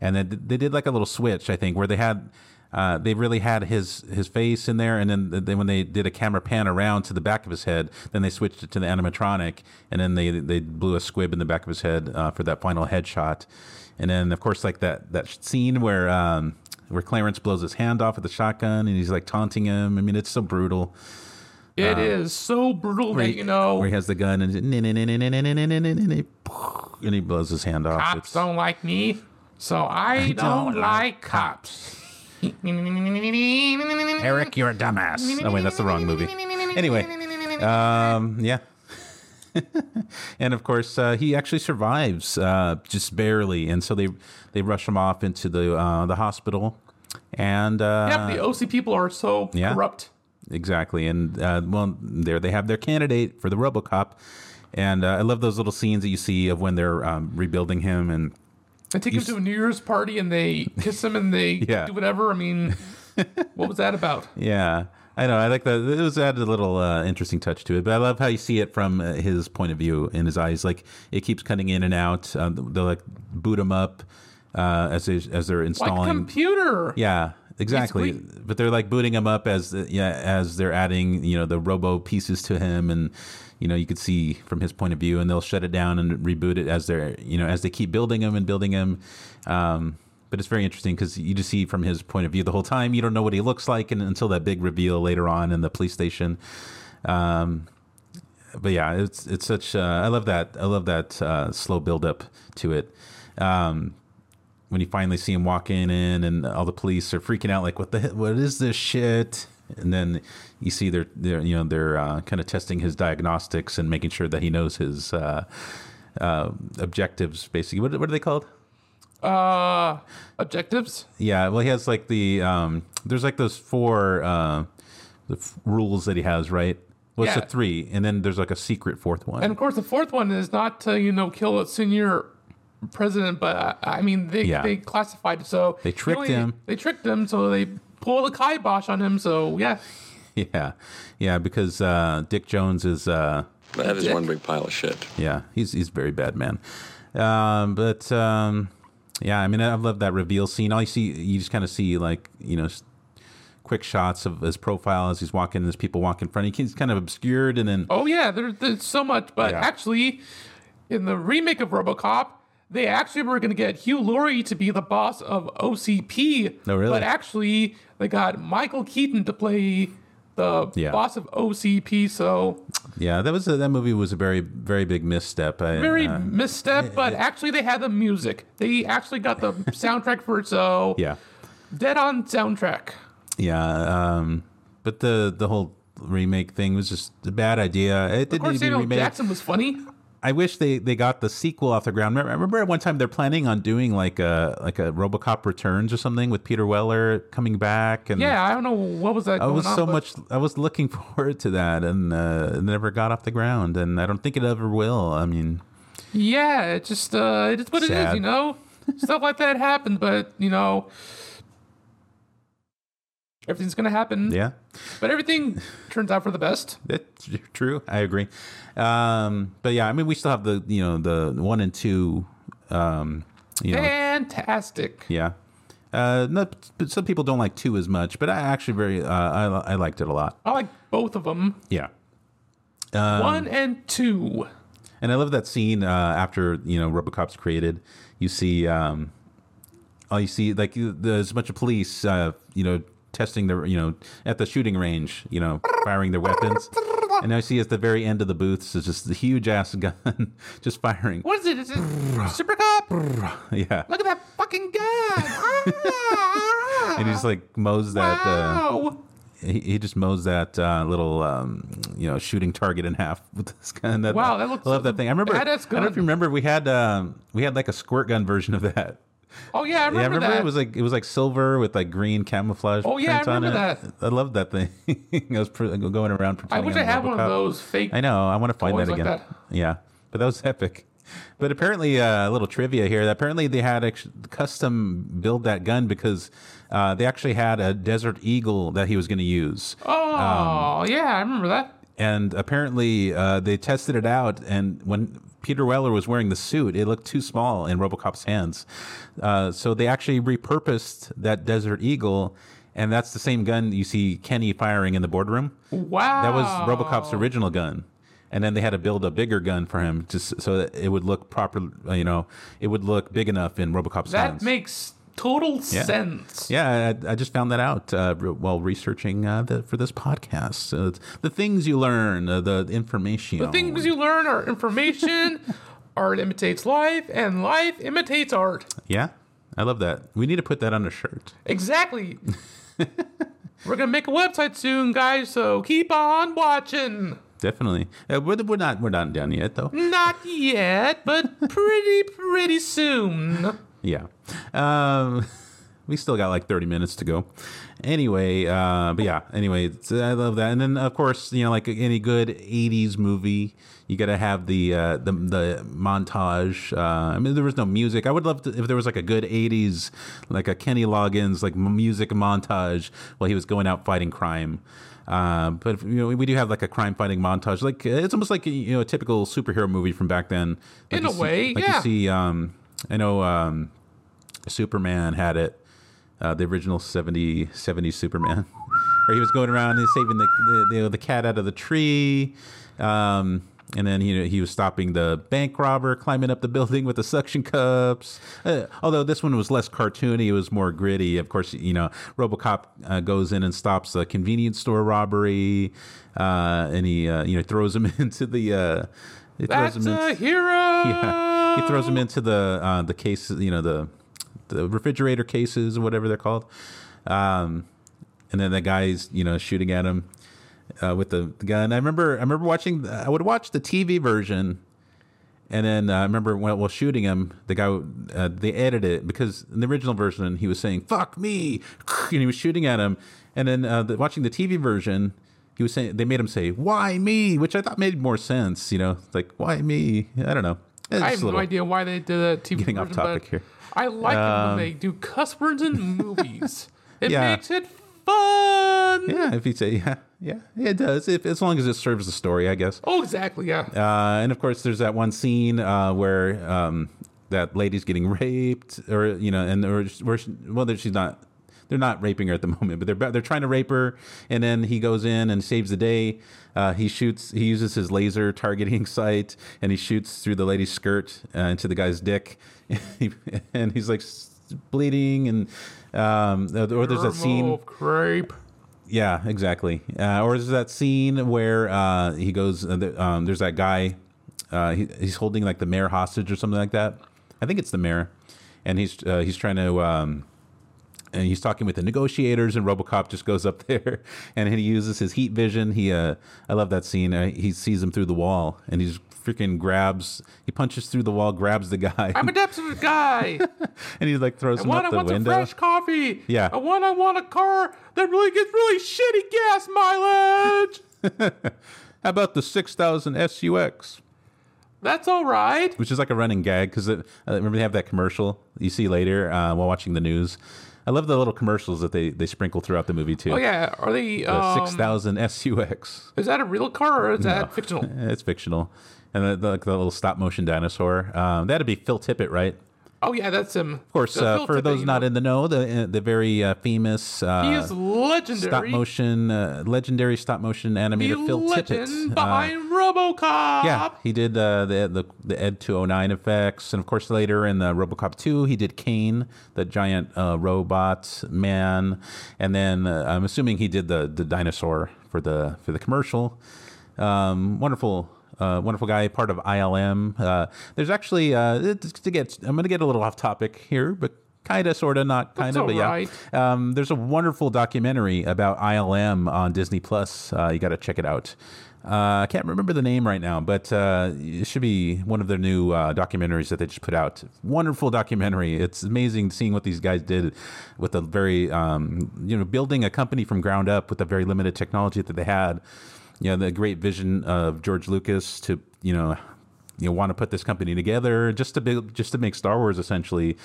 and then they did like a little switch, I think, where they had. Uh, they really had his his face in there, and then then when they did a camera pan around to the back of his head, then they switched it to the animatronic, and then they they blew a squib in the back of his head uh, for that final headshot, and then of course like that that scene where um, where Clarence blows his hand off with the shotgun, and he's like taunting him. I mean, it's so brutal. It is so brutal that you know where he has the gun and and he blows his hand off. cops It's- don't like me, so I, don't, don't like cops. Eric, you're a dumbass. Oh wait, that's the wrong movie. Anyway, um, yeah. and of course, uh, he actually survives, uh, just barely, and so they they rush him off into the uh, the hospital, and uh, Yep, the OC people are so yeah. corrupt. exactly, and uh, well, there they have their candidate for the RoboCop, and uh, I love those little scenes that you see of when they're um, rebuilding him, and They take You him to a New Year's party and they kiss him and they Yeah. do whatever. I mean, what was that about? Yeah, I know. I like that. It was added a little uh, interesting touch to it, but I love how you see it from uh, his point of view in his eyes. Like it keeps cutting in and out. Um, they'll like boot him up uh, as they, as they're Like installing. computer. yeah, exactly. Basically- But they're like booting him up as yeah as they're adding you know the robo pieces to him and. You know, you could see from his point of view, and they'll shut it down and reboot it as they're, you know, as they keep building him and building him. Um, but it's very interesting because you just see from his point of view the whole time. You don't know what he looks like, and until that big reveal later on in the police station. Um, but yeah, it's it's such. Uh, I love that. I love that uh, slow build up to it. Um, when you finally see him walking in, and all the police are freaking out, like, "What the? What is this shit?" And then you see they're, they're you know they're uh, kind of testing his diagnostics and making sure that he knows his uh, uh, objectives. Basically, what what are they called? Uh, objectives. Yeah, well, he has like the um, there's like those four uh, the f- rules that he has, right? Well, it's Yeah. a three, and then there's like a secret fourth one. And of course, the fourth one is not to, you know, kill a senior president, but uh, I mean, they, Yeah. they classified it. So They he tricked him. They tricked him. So they pulled a kibosh on him. So yeah. yeah, yeah, because uh, Dick Jones is uh, That is Dick. one big pile of shit. yeah, he's he's a very bad man. Um, but um, yeah, I mean, I love that reveal scene. All you see, you just kind of see like you know. Quick shots of his profile as he's walking, as people walk in front. He's kind of obscured, and then Oh yeah, there, there's so much. But Yeah. actually, in the remake of RoboCop, they actually were going to get Hugh Laurie to be the boss of OCP. Oh, really? But actually, they got Michael Keaton to play the Yeah. boss of OCP. So yeah, that was a, that movie was a very very big misstep. I, very uh, misstep. But actually, they had the music. They actually got the soundtrack for it. So yeah. dead on soundtrack. Yeah, um, but the the whole remake thing was just a bad idea. It Of didn't course, to Samuel remade. Jackson was funny. I wish they, they got the sequel off the ground. Remember, remember at one time they're planning on doing like a like a RoboCop Returns or something with Peter Weller coming back. And Yeah, I don't know what was that. I was so much. I was looking forward to that, and uh, it never got off the ground. And I don't think it ever will. I mean, Yeah, it just uh it is what it is, you know? Stuff like that happened, but you know everything's gonna happen. yeah, But everything turns out for the best. That's true. I agree. Um, but yeah, I mean, we still have the you know the one and two. Um, you know, Fantastic. yeah. Uh, no, some people don't like two as much, but I actually very uh, I I liked it a lot. I like both of them. Yeah. Um, One and two. And I love that scene uh, after you know RoboCop's created. You see, um, oh, you see like there's a bunch of police, uh, you know, testing their, you know, at the shooting range, you know, firing their weapons. And I see at the very end of the booths is just the huge ass gun, just firing. What is it? Is it Super Cop? Yeah, Look at that fucking gun. Ah! and he just like mows that. Uh, wow. he, he just mows that uh, little, um, you know, shooting target in half with this gun. That, Wow, that looks I love that thing. I remember. I don't know if you remember. We had um, we had like a squirt gun version of that. Oh yeah, I remember, yeah, I remember that. it was like it was like silver with like green camouflage. Oh, yeah, I remember it. I loved that thing. I was pr- going around. I pretending wish I'm I had one of those fake I know. I want to find that like again. that. Yeah, but that was epic. But apparently, uh, a little trivia here. Apparently, they had ex- custom build that gun because uh, they actually had a Desert Eagle that he was going to use. Oh Um, yeah, I remember that. and apparently uh, they tested it out and when Peter Weller was wearing the suit. It looked too small in RoboCop's hands, uh, so they actually repurposed that Desert Eagle, and that's the same gun you see Kenny firing in the boardroom. Wow. That was RoboCop's original gun. And then they had to build a bigger gun for him just so that it would look proper, you know, it would look big enough in RoboCop's That hands. That makes total Yeah. sense. Yeah, I, I just found that out uh, re- while researching uh, the, for this podcast. The things you learn, uh, the information. The things you learn are information. art imitates life, and life imitates art. Yeah, I love that. We need to put that on a shirt. Exactly. We're gonna make a website soon, guys. So keep on watching. Definitely. Uh, we're, we're not we're not done yet though. Not yet, but pretty pretty soon. Yeah. Um, we still got like 30 minutes to go. Anyway, uh, but yeah, anyway, I love that. And then, of course, you know, like any good 80s movie, you got to have the, uh, the the montage. Uh, I mean, there was no music. I would love to, if there was like a good 80s, like a Kenny Loggins, like music montage while he was going out fighting crime. Uh, but you know, we do have like a crime fighting montage. Like it's almost like you know a typical superhero movie from back then. Like In a see- way, like yeah. you see. Um, I know um, Superman had it, uh, the original 70, 70s Superman, where he was going around and saving the the, the, the cat out of the tree. Um, and then he he was stopping the bank robber climbing up the building with the suction cups. Uh, although this one was less cartoony, it was more gritty. Of course, you know, RoboCop uh, goes in and stops a convenience store robbery, uh, and he uh, you know throws him into the. Uh, That's a hero. yeah, he throws them into the uh, the case, you know, the the refrigerator cases or whatever they're called. Um, and then the guy's, you know, shooting at him uh, with the, the gun. I remember, I remember watching. I would watch the TV version, and then uh, I remember while, while shooting him, the guy uh, they edited it because in the original version he was saying "fuck me," and he was shooting at him. And then uh, the, watching the TV version, he was saying they made him say "why me," which I thought made more sense. You know, like "why me?" I don't know. I have no idea why they did that TV Getting off version, but topic here. I like it Um, when they do cuss words in movies. It Yeah. makes it fun. Yeah, if you say yeah, yeah, it does. If as long as it serves the story, I guess. Oh, exactly. Yeah. Uh, and of course, there's that one scene uh, where um, that lady's getting raped, or you know, and or where she, well, she's not. They're not raping her at the moment, but they're they're trying to rape her. And then he goes in and saves the day. Uh, he shoots. He uses his laser targeting sight, and he shoots through the lady's skirt uh, into the guy's dick, and he's like bleeding. And um, or there's that scene. Crepe. Yeah, exactly. Uh, or there's that scene where uh, he goes. Uh, um, there's that guy. Uh, he, he's holding like the mayor hostage or something like that. I think it's the mayor, and he's uh, he's trying to. Um, and he's talking with the negotiators, and RoboCop just goes up there, and he uses his heat vision. He, uh, I love that scene. Uh, he sees him through the wall, and he's freaking grabs. He punches through the wall, grabs the guy, I'm a desperate guy. and he like throws I him want, I out the want some window. fresh coffee. Yeah. I want, I want a car that really gets really shitty gas mileage. How about the six thousand SUX? That's all right. which is like a running gag because uh, remember they have that commercial you see later uh, while watching the news. I love the little commercials that they, they sprinkle throughout the movie too. Oh yeah. Are they? The Um, six thousand SUX. is that a real car or is that fictional? It's fictional, and the, the, like the little stop motion dinosaur. Um, that'd be Phil Tippett, right? Oh yeah, that's him. Of course, uh, for those not in the know, the the very uh, famous uh, he is legendary. stop motion, uh, legendary stop motion The animator Phil legend Tippett. Uh, behind RoboCop. Yeah, he did uh, the the the Ed 209 effects, and of course later in the RoboCop 2, he did Cain, the giant uh, robot man, and then uh, I'm assuming he did the the dinosaur for the for the commercial. Um, wonderful. Uh, wonderful guy, part of ILM. Uh, there's actually uh, to get. I'm going to get a little off topic here, but kind of, sort of, not kind of, but yeah. alright. Um, there's a wonderful documentary about ILM on Disney Plus. Uh, you got to check it out. Uh, I can't remember the name right now, but uh, it should be one of their new uh, documentaries that they just put out. Wonderful documentary. It's amazing seeing what these guys did with a very, um, you know, building a company from ground up with the very limited technology that they had. You know, the great vision of George Lucas to, you know, you know, want to put this company together just to build, just to make Star Wars essentially,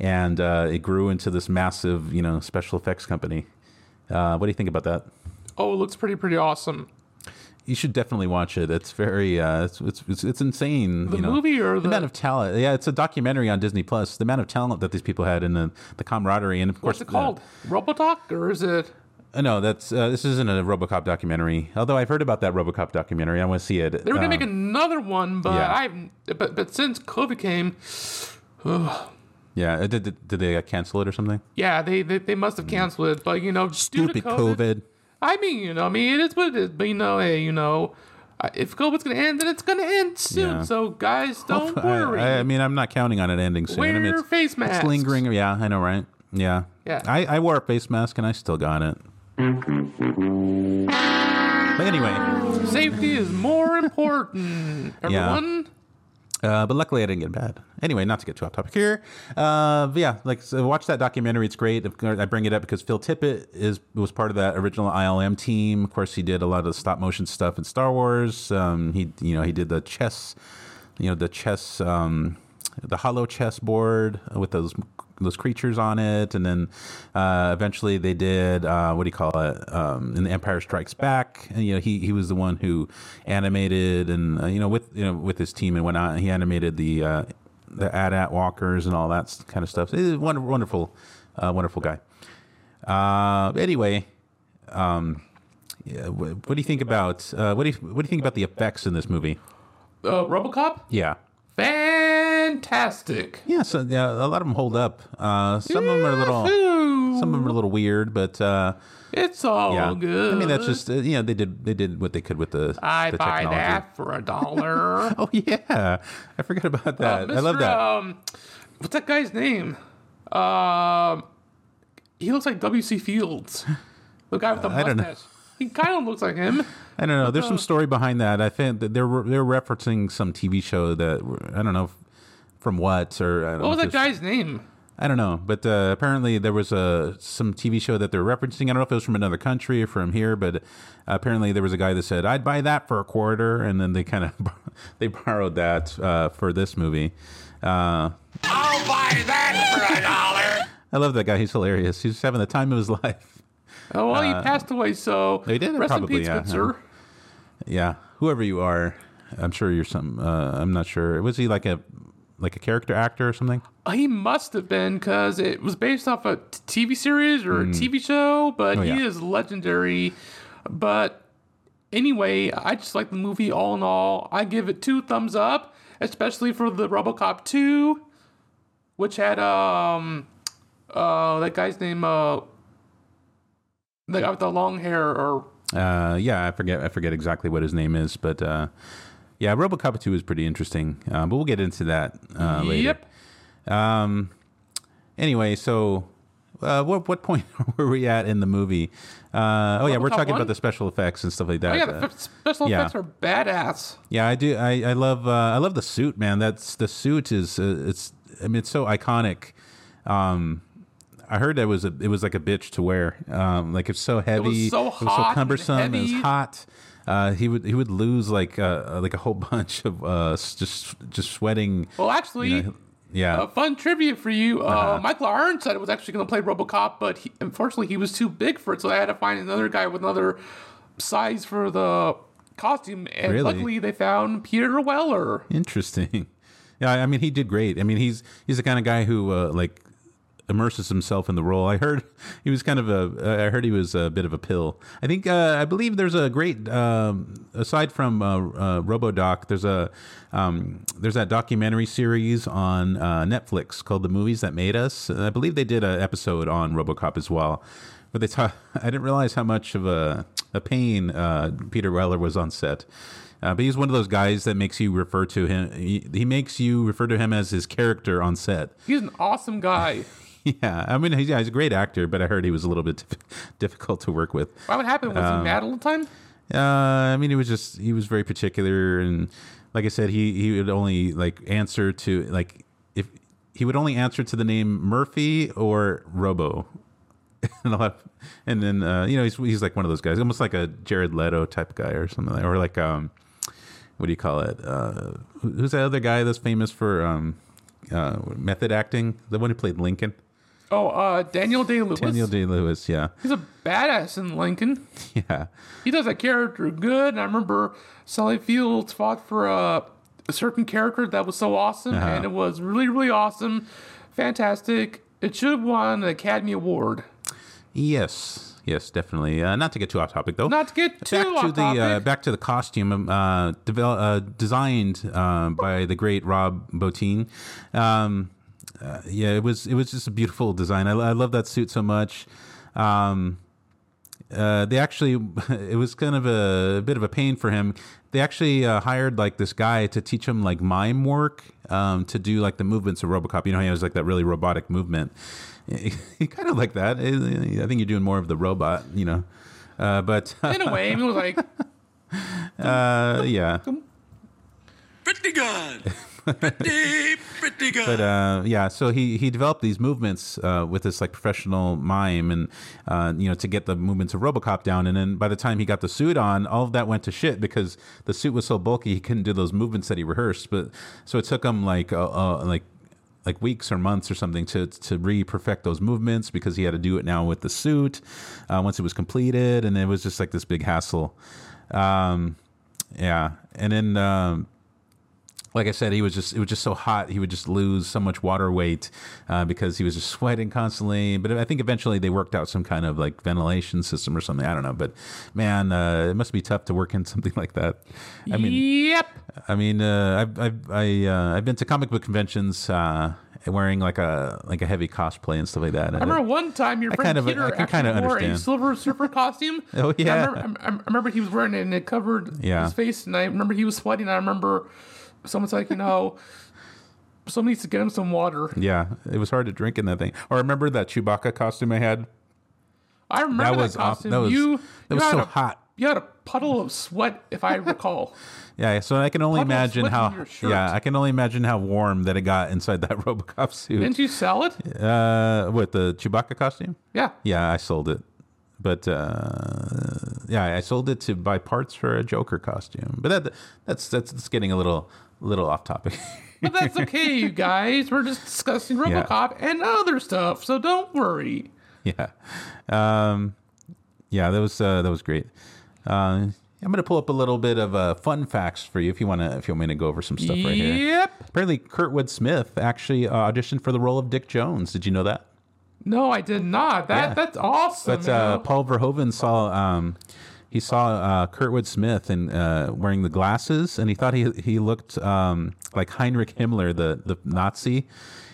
and uh, it grew into this massive, you know, special effects company. Uh, what do you think about that? Oh, it looks pretty pretty awesome. you should definitely watch it. It's very uh, it's, it's it's insane. The you know, movie or the- amount of talent? Yeah, it's a documentary on Disney Plus. The amount of talent that these people had and the the camaraderie and of course What's it the- called? Robodoc or is it? Uh, no, that's uh, this isn't a RoboCop documentary. Although I've heard about that RoboCop documentary, I want to see it. They were gonna Um, make another one, but yeah. I've but but since COVID came, Yeah, uh, did, did, did they uh, cancel it or something? yeah, they they, they must have canceled it. But you know, Stupid COVID. I mean, you know, I mean, it is what it is. But you know, hey, you know, if COVID's gonna end, then it's gonna end soon. Yeah. So guys, don't I, worry. I, I mean, I'm not counting on it ending soon. I mean, Wear it's, face masks. It's lingering. Yeah, I know, right? Yeah. Yeah. I, I wore a face mask and I still got it. But anyway, Safety is more important. Yeah. Everyone. uh, but luckily I didn't get bad. Anyway, not to get too off topic here. Uh, but yeah, like so watch that documentary. It's great. I bring it up because Phil Tippett is was part of that original ILM team. Of course, he did a lot of the stop motion stuff in Star Wars. Um, he you know he did the chess, you know the chess, um, the hollow chess board with those those creatures on it, and then uh, eventually they did uh, what do you call it? Um, in The Empire Strikes Back, and you know he he was the one who animated and uh, you know with you know with his team and whatnot. He animated the uh, the AT-AT walkers and all that kind of stuff. He's a wonderful, wonderful, uh, wonderful guy. Uh, anyway, um, yeah, what, what do you think about uh, what do you what do you think about the effects in this movie? Uh, RoboCop. Yeah. Fantastic. Yeah, so yeah, a lot of them hold up. Uh, some of them are a little, some of them are a little weird, but uh, It's all yeah. good. I mean, that's just uh, you know they did they did what they could with the I the buy technology. that for a dollar. Oh yeah, I forgot about that. I love that. Um, what's that guy's name? Um, he looks like W.C. Fields, the guy with the I don't know. mustache. He kind of looks like him. I don't know. There's some story behind that. I think that they're they're referencing some TV show that I don't know from what or I don't What was that guy's name? I don't know, but uh, apparently there was a some TV show that they're referencing. I don't know if it was from another country or from here, but uh, apparently there was a guy that said, "I'd buy that for a quarter," and then they kind of they borrowed that uh, for this movie. Uh, I'll buy that for a dollar. I love that guy. He's hilarious. He's having the time of his life. Oh well, he passed away. So Uh, They did? Rest Probably, in peace, yeah, good sir. Yeah, whoever you are, I'm sure you're some. Uh, I'm not sure. Was he like a like a character actor or something? He must have been because it was based off a t- TV series or a TV show, but Oh, he yeah. is legendary. But anyway, I just like the movie all in all. I give it two thumbs up, especially for the RoboCop 2, which had um uh that guy's name uh the guy with the long hair or Uh, yeah, I forget. I forget exactly what his name is, but uh, yeah, RoboCop 2 is pretty interesting. Uh, but we'll get into that uh, later. yep. Um, anyway, so uh, what what point were we at in the movie? Uh, oh yeah, we're talking 1? about the special effects and stuff like that. Oh yeah, the Uh, f- special yeah. effects are badass. yeah, I do. I, I love uh, I love the suit, man. That's the suit is uh, it's I mean it's so iconic. Um, I heard that was a it was like a bitch to wear. Um, like it's so heavy, so it was so hot and cumbersome, it was hot. Uh, he would he would lose like uh, like a whole bunch of uh, just just sweating. Well, actually, you know, yeah, A fun trivia for you. Uh, Uh-huh. Michael Ironside was actually going to play RoboCop, but he, unfortunately he was too big for it, so they had to find another guy with another size for the costume. And Really? luckily, they found Peter Weller. Interesting. Yeah, I mean, he did great. I mean, he's he's the kind of guy who uh, like immerses himself in the role. I heard he was kind of a. I heard he was a bit of a pill. I think uh, I believe there's a great um, aside from uh, uh, RoboDoc. There's a um, there's that documentary series on uh, Netflix called "The Movies That Made Us." I believe they did an episode on RoboCop as well. But they talk, I didn't realize how much of a a pain uh, Peter Weller was on set. Uh, but he's one of those guys that makes you refer to him. He, he makes you refer to him as his character on set. He's an awesome guy. Yeah, I mean, he's, yeah, he's a great actor, but I heard he was a little bit difficult to work with. Why would happen? Was Um, he mad all the time? Uh, I mean, he was just he was very particular, and like I said, he he would only like answer to like if he would only answer to the name Murphy or Robo. and, a lot, and then uh, you know he's he's like one of those guys, almost like a Jared Leto type guy or something, like, or like um, what do you call it? Uh, who's that other guy that's famous for um, uh, method acting? The one who played Lincoln. Oh, uh, Daniel Day Lewis. Daniel Day Lewis. Yeah, He's a badass in Lincoln. yeah, He does that character good. And I remember Sally Fields fought for a, a certain character that was so awesome, Uh-huh. and it was really, really awesome, fantastic. It should have won an Academy Award. yes, yes, definitely. Uh, not to get too off topic though. Not to get too back to off the uh, topic. back to the costume um, uh, devel- uh, designed uh, by the great Rob Bottin. Um, uh, yeah, it was it was just a beautiful design. I, I love that suit so much. Um, uh, they actually it was kind of a, bit of a pain for him. They actually uh, hired like this guy to teach him like mime work um, to do like the movements of RoboCop. You know, how he has like that really robotic movement. He kind of like that. I think you're doing more of the robot, you know. Uh, but in a way, it was like, uh, yeah. Pretty good. Pretty, pretty good. but uh, yeah, so he he developed these movements uh, with this like professional mime, and uh, you know to get the movements of RoboCop down. And then by the time he got the suit on, all of that went to shit because the suit was so bulky he couldn't do those movements that he rehearsed. But so it took him like uh, uh, like like weeks or months or something to to re-perfect those movements because he had to do it now with the suit uh, once it was completed, and it was just like this big hassle. Um, yeah, and then. Um, like I said, he was just it was just so hot. He would just lose so much water weight uh, because he was just sweating constantly. But I think eventually they worked out some kind of like ventilation system or something. I don't know, but man, uh, it must be tough to work in something like that. I mean, yep. I mean, uh, I've I've I, uh, I've been to comic book conventions uh, wearing like a like a heavy cosplay and stuff like that. I remember one time your I friend kind of- Peter I can actually kinda wore a understand. Silver Surfer costume. Oh, yeah. I remember, I, I remember he was wearing it and it covered Yeah. his face, and I remember he was sweating. I remember someone's like, you know, someone needs to get him some water. yeah, it was hard to drink in that thing. Or remember that Chewbacca costume I had? I remember That that, was off- costume. that was- you, that was so a, hot. You had a puddle of sweat, if I recall. Yeah, so I can only Puddle imagine how yeah, I can only imagine how warm that it got inside that RoboCop suit. Didn't you sell it? Uh, what the Chewbacca costume? Yeah. Yeah, I sold it, but uh, yeah, I sold it to buy parts for a Joker costume. But that that's that's, that's getting a little little off topic. But that's okay, you guys. We're just discussing Yeah. RoboCop and other stuff, so don't worry. yeah, um, yeah, that was uh, that was great. Uh, I'm gonna pull up a little bit of uh, fun facts for you if you want to if you want me to go over some stuff right here. Yep. Apparently, Kurtwood Smith actually uh, auditioned for the role of Dick Jones. Did you know that? No, I did not. That Yeah. that's awesome. But uh. Paul Verhoeven saw um, he saw uh, Kurtwood Smith and uh, wearing the glasses, and he thought he he looked um, like Heinrich Himmler, the the Nazi,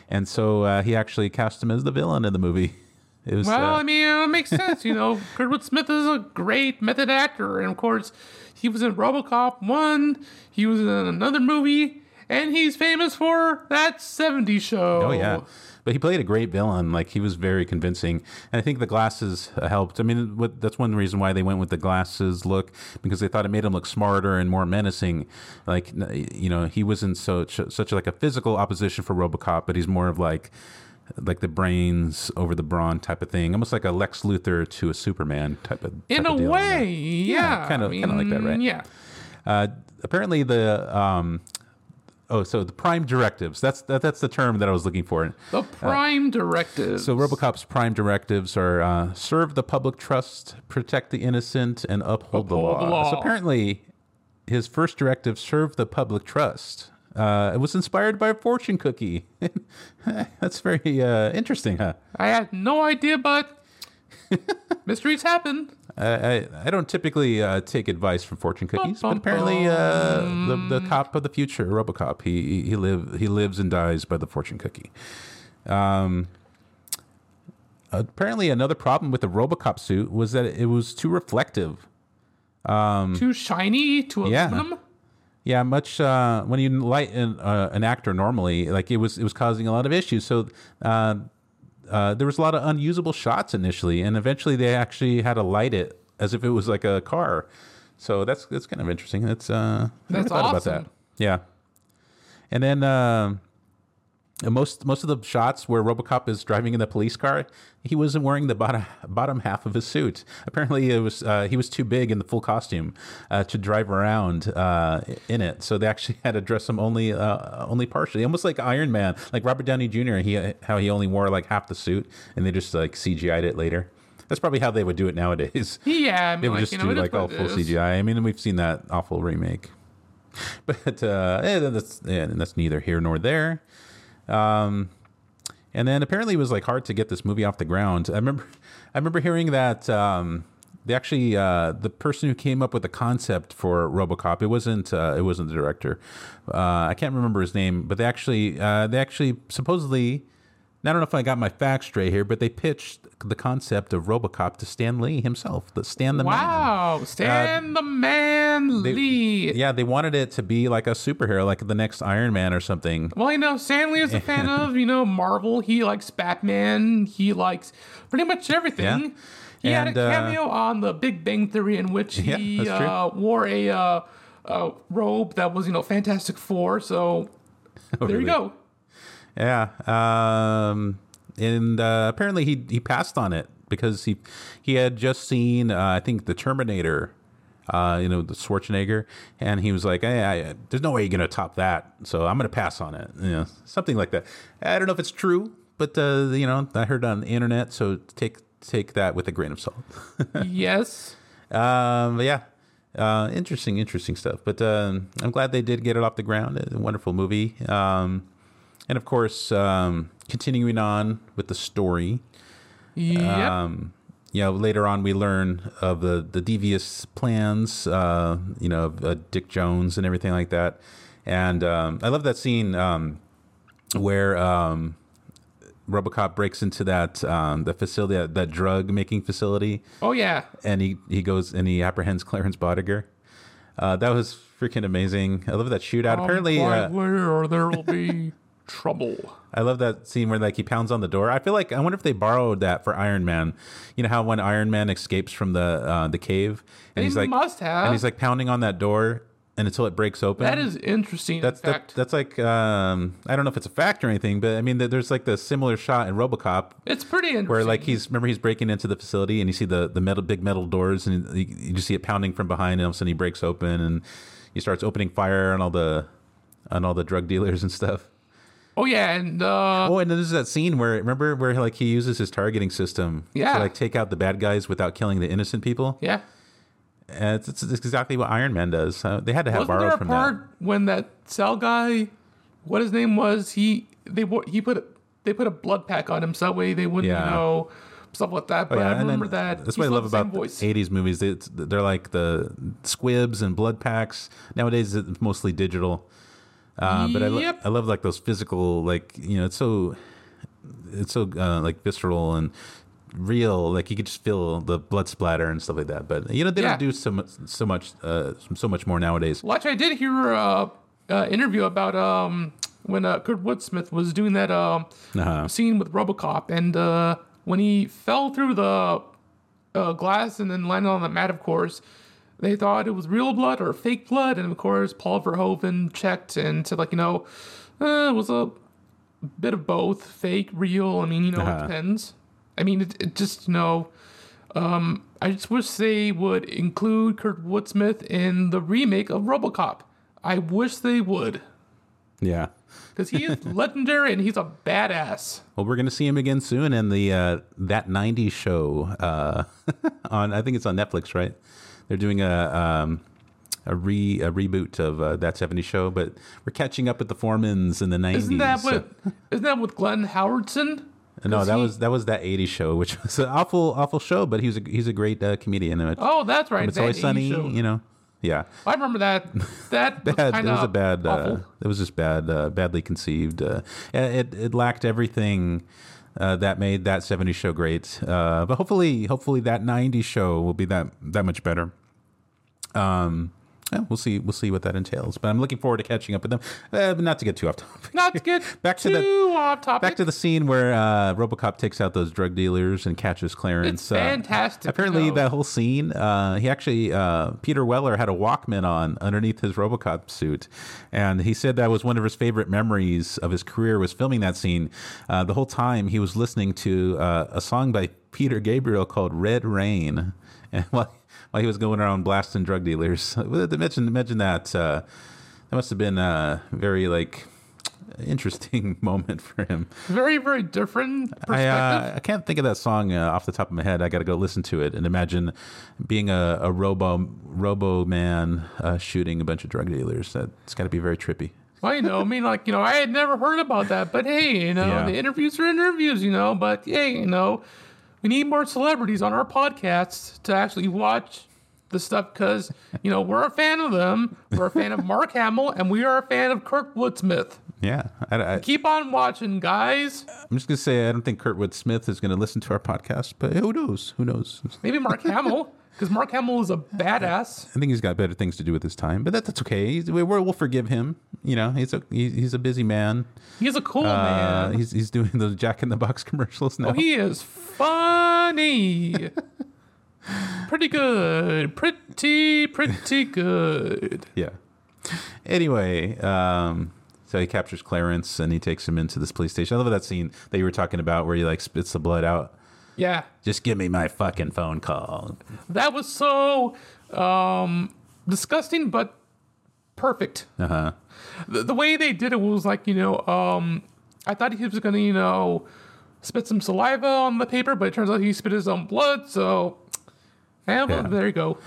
and so uh, he actually cast him as the villain in the movie. It was Well, uh, I mean, it makes sense. You know, Kurtwood Smith is a great method actor, and of course, he was in RoboCop one. He was in another movie, and he's famous for that '70s show. Oh yeah, but he played a great villain. Like he was very convincing, and I think the glasses helped. I mean, what, that's one reason why they went with the glasses look because they thought it made him look smarter and more menacing. Like you know, he wasn't so such like a physical opposition for RoboCop, but he's more of like like the brains over the brawn type of thing, almost like a Lex Luthor to a Superman type of. in type a of way, yeah, kinda- I kinda like that, right? Yeah. Uh, apparently, the um, oh, so the prime directives. That's that, that's the term that I was looking for. The Prime directives. So RoboCop's prime directives are uh, serve the public trust, protect the innocent, and uphold, the, Uphold law. the law. So apparently, his first directive, serve the public trust. Uh, it was inspired by a fortune cookie. That's very uh, interesting, huh? I had no idea, but mysteries happen. I, I, I don't typically uh, take advice from fortune cookies, but apparently uh, the the cop of the future, RoboCop, he he- live he lives and dies by the fortune cookie. Um, apparently, another problem with the RoboCop suit was that it was too reflective. um, Too shiny to Um, yeah. aluminum. Yeah, much uh, when you light an, uh, an actor normally, like it was it was causing a lot of issues. So uh, uh, there was a lot of unusable shots initially, and eventually they actually had to light it as if it was like a car. So that's that's kind of interesting. That's uh, That's thought about awesome. that. Yeah, and then uh, And most most of the shots where RoboCop is driving in the police car, he wasn't wearing the bottom bottom half of his suit. Apparently, it was uh, he was too big in the full costume uh, to drive around uh, in it. So they actually had to dress him only uh, only partially, almost like Iron Man, like Robert Downey Jr. He how he only wore like half the suit, and they just like CGI'd it later. That's probably how they would do it nowadays. Yeah, I mean, They would like, just you know, do like all full. CGI. I mean, we've seen that awful remake, but uh, eh, that's yeah, that's neither here nor there. Um, and then apparently it was like hard to get this movie off the ground. I remember, I remember hearing that um, they actually uh, the person who came up with the concept for RoboCop it wasn't uh, it wasn't the director. Uh, I can't remember his name, but they actually uh, they actually supposedly. I don't know if I got my facts straight here, but they pitched the concept of RoboCop to Stan Lee himself, the Stan the Man. Wow, Stan the Man They- Lee. Yeah, they wanted it to be like a superhero, like the next Iron Man or something. Well, you know, Stan Lee is a fan of, you know, Marvel. He likes Batman. He likes pretty much everything. Yeah. He had And, a uh, cameo on The Big Bang Theory in which he true. uh, wore a, uh, a robe that was, you know, Fantastic Four. So there really? you go. Yeah, um, and uh, apparently he he passed on it because he he had just seen uh, I think the Terminator, uh, you know the Schwarzenegger, and he was like, hey, I, "There's no way you're gonna top that, so I'm gonna pass on it." You know, something like that. I don't know if it's true, but uh, you know, I heard on the internet, so take take that with a grain of salt. yes. Um, yeah, uh, interesting, interesting stuff. But um, I'm glad they did get it off the ground. A wonderful movie. Um, and of course, um, continuing on with the story. Yep. Um, you know, later on we learn of the the devious plans. Uh, you know, of uh, Dick Jones and everything like that. And um, I love that scene um, where um, RoboCop breaks into that um, the facility, that, that drug making facility oh, yeah. and he he goes and he apprehends Clarence Boddicker. Uh, that was freaking amazing. I love that shootout. Apparently, uh, or there will be trouble. I love that scene where like he pounds on the door. I feel like I wonder if they borrowed that for Iron Man. You know how when Iron Man escapes from the uh, the cave and They he's like must have. and he's like pounding on that door and until it breaks open. That is interesting. that's that, that's like um, I don't know if it's a fact or anything, but I mean there's like the similar shot in RoboCop it's pretty interesting. where like he's remember he's breaking into the facility and you see the the metal big metal doors and you, you just see it pounding from behind and all of a sudden he breaks open and he starts opening fire on all the on all the drug dealers and stuff. Oh, yeah. And, uh, Oh, and then there's that scene where remember where like he uses his targeting system Yeah. to like take out the bad guys without killing the innocent people. yeah. And it's, it's, it's exactly what Iron Man does. Uh, they had to have Wasn't borrowed from part when that cell guy, what his name was, he they he put a, they put a blood pack on him so that way they wouldn't Yeah. know stuff like that. that. But Oh, yeah, I and then remember that. That's what I love about voice. the 80s movies. It's, they're like the squibs and blood packs. Nowadays, it's mostly digital. Uh, but I, lo- Yep. I love like those physical, like you know, it's so it's so uh, like visceral and real. Like you could just feel the blood splatter and stuff like that. But you know, they Yeah. don't do so much, so much, uh, so much more nowadays. Actually, I did hear a uh, interview about um when uh, Kurtwood Smith was doing that um Uh-huh. scene with RoboCop, and uh, when he fell through the uh, glass and then landed on the mat, of course. They thought it was real blood or fake blood, and of course, Paul Verhoeven checked and said, like, you know, uh, it was a bit of both, fake, real. I mean, you know, Uh-huh. it depends. I mean, it, it just, you know, um, I just wish they would include Kurtwood Smith in the remake of RoboCop. I wish they would, Yeah. because he is legendary and he's a badass. Well, we're gonna see him again soon in the uh, that '90s show uh, on. I think it's on Netflix, right? They're doing a um, a re a reboot of uh, that '70s show, but we're catching up with the Foremans in the '90s. Isn't that so- what? Isn't that with Glenn Howerton? No, that he- was that was that '80s show, which was an awful awful show, but he's a he's a great uh, comedian. It- Oh, that's right. it's that always sunny, show. you know. Yeah, I remember that. That was bad. It was a bad. Uh, it was just bad. Uh, badly conceived. Uh, it it lacked everything uh, that made that '70s show great. Uh, but hopefully, hopefully that '90s show will be that that much better. Um, yeah, we'll see. We'll see what that entails. But I'm looking forward to catching up with them. Uh, but not to get too off topic. Not to get Back to too the- off topic. Back to the scene where uh, RoboCop takes out those drug dealers and catches Clarence. It's fantastic, apparently, you know. that whole scene, uh, he actually uh, Peter Weller had a Walkman on underneath his RoboCop suit, and he said that was one of his favorite memories of his career was filming that scene. Uh, the whole time he was listening to uh, a song by Peter Gabriel called "Red Rain," and while while he was going around blasting drug dealers, imagine imagine that. Uh, that must have been a very like interesting moment for him. very very different perspective. I, uh, I can't think of that song uh, off the top of my head. I got to go listen to it and imagine being a, a robo robo man uh, shooting a bunch of drug dealers. That's got to be very trippy. Well, you know, I mean, like, you know, I had never heard about that, but hey, you know, Yeah. the interviews are interviews, you know, but hey, you know, we need more celebrities on our podcasts to actually watch the stuff because, you know, we're a fan of them. We're a fan of Mark Hamill, and we are a fan of Kurtwood Smith. Yeah, I, I, Keep on watching, guys. I'm just gonna say I don't think Kurtwood Smith is gonna listen to our podcast, but who knows? Who knows? Maybe Mark Hamill, because Mark Hamill is a badass. I think he's got better things to do with his time, but that, that's okay. He's, we, we're, we'll forgive him. You know, he's a he, he's a busy man. He's a cool Uh, man. he's he's doing those Jack in the Box commercials now. Oh, he is funny. pretty good. Pretty, pretty good. Yeah. Anyway, um, so he captures Clarence and he takes him into this police station. I love that scene that you were talking about where he like spits the blood out. Yeah. Just give me my fucking phone call. That was so um, disgusting, but perfect. Uh huh. The, the way they did it was like, you know, um, I thought he was going to, you know, spit some saliva on the paper, but it turns out he spit his own blood. So, yeah, well, Yeah. there you go.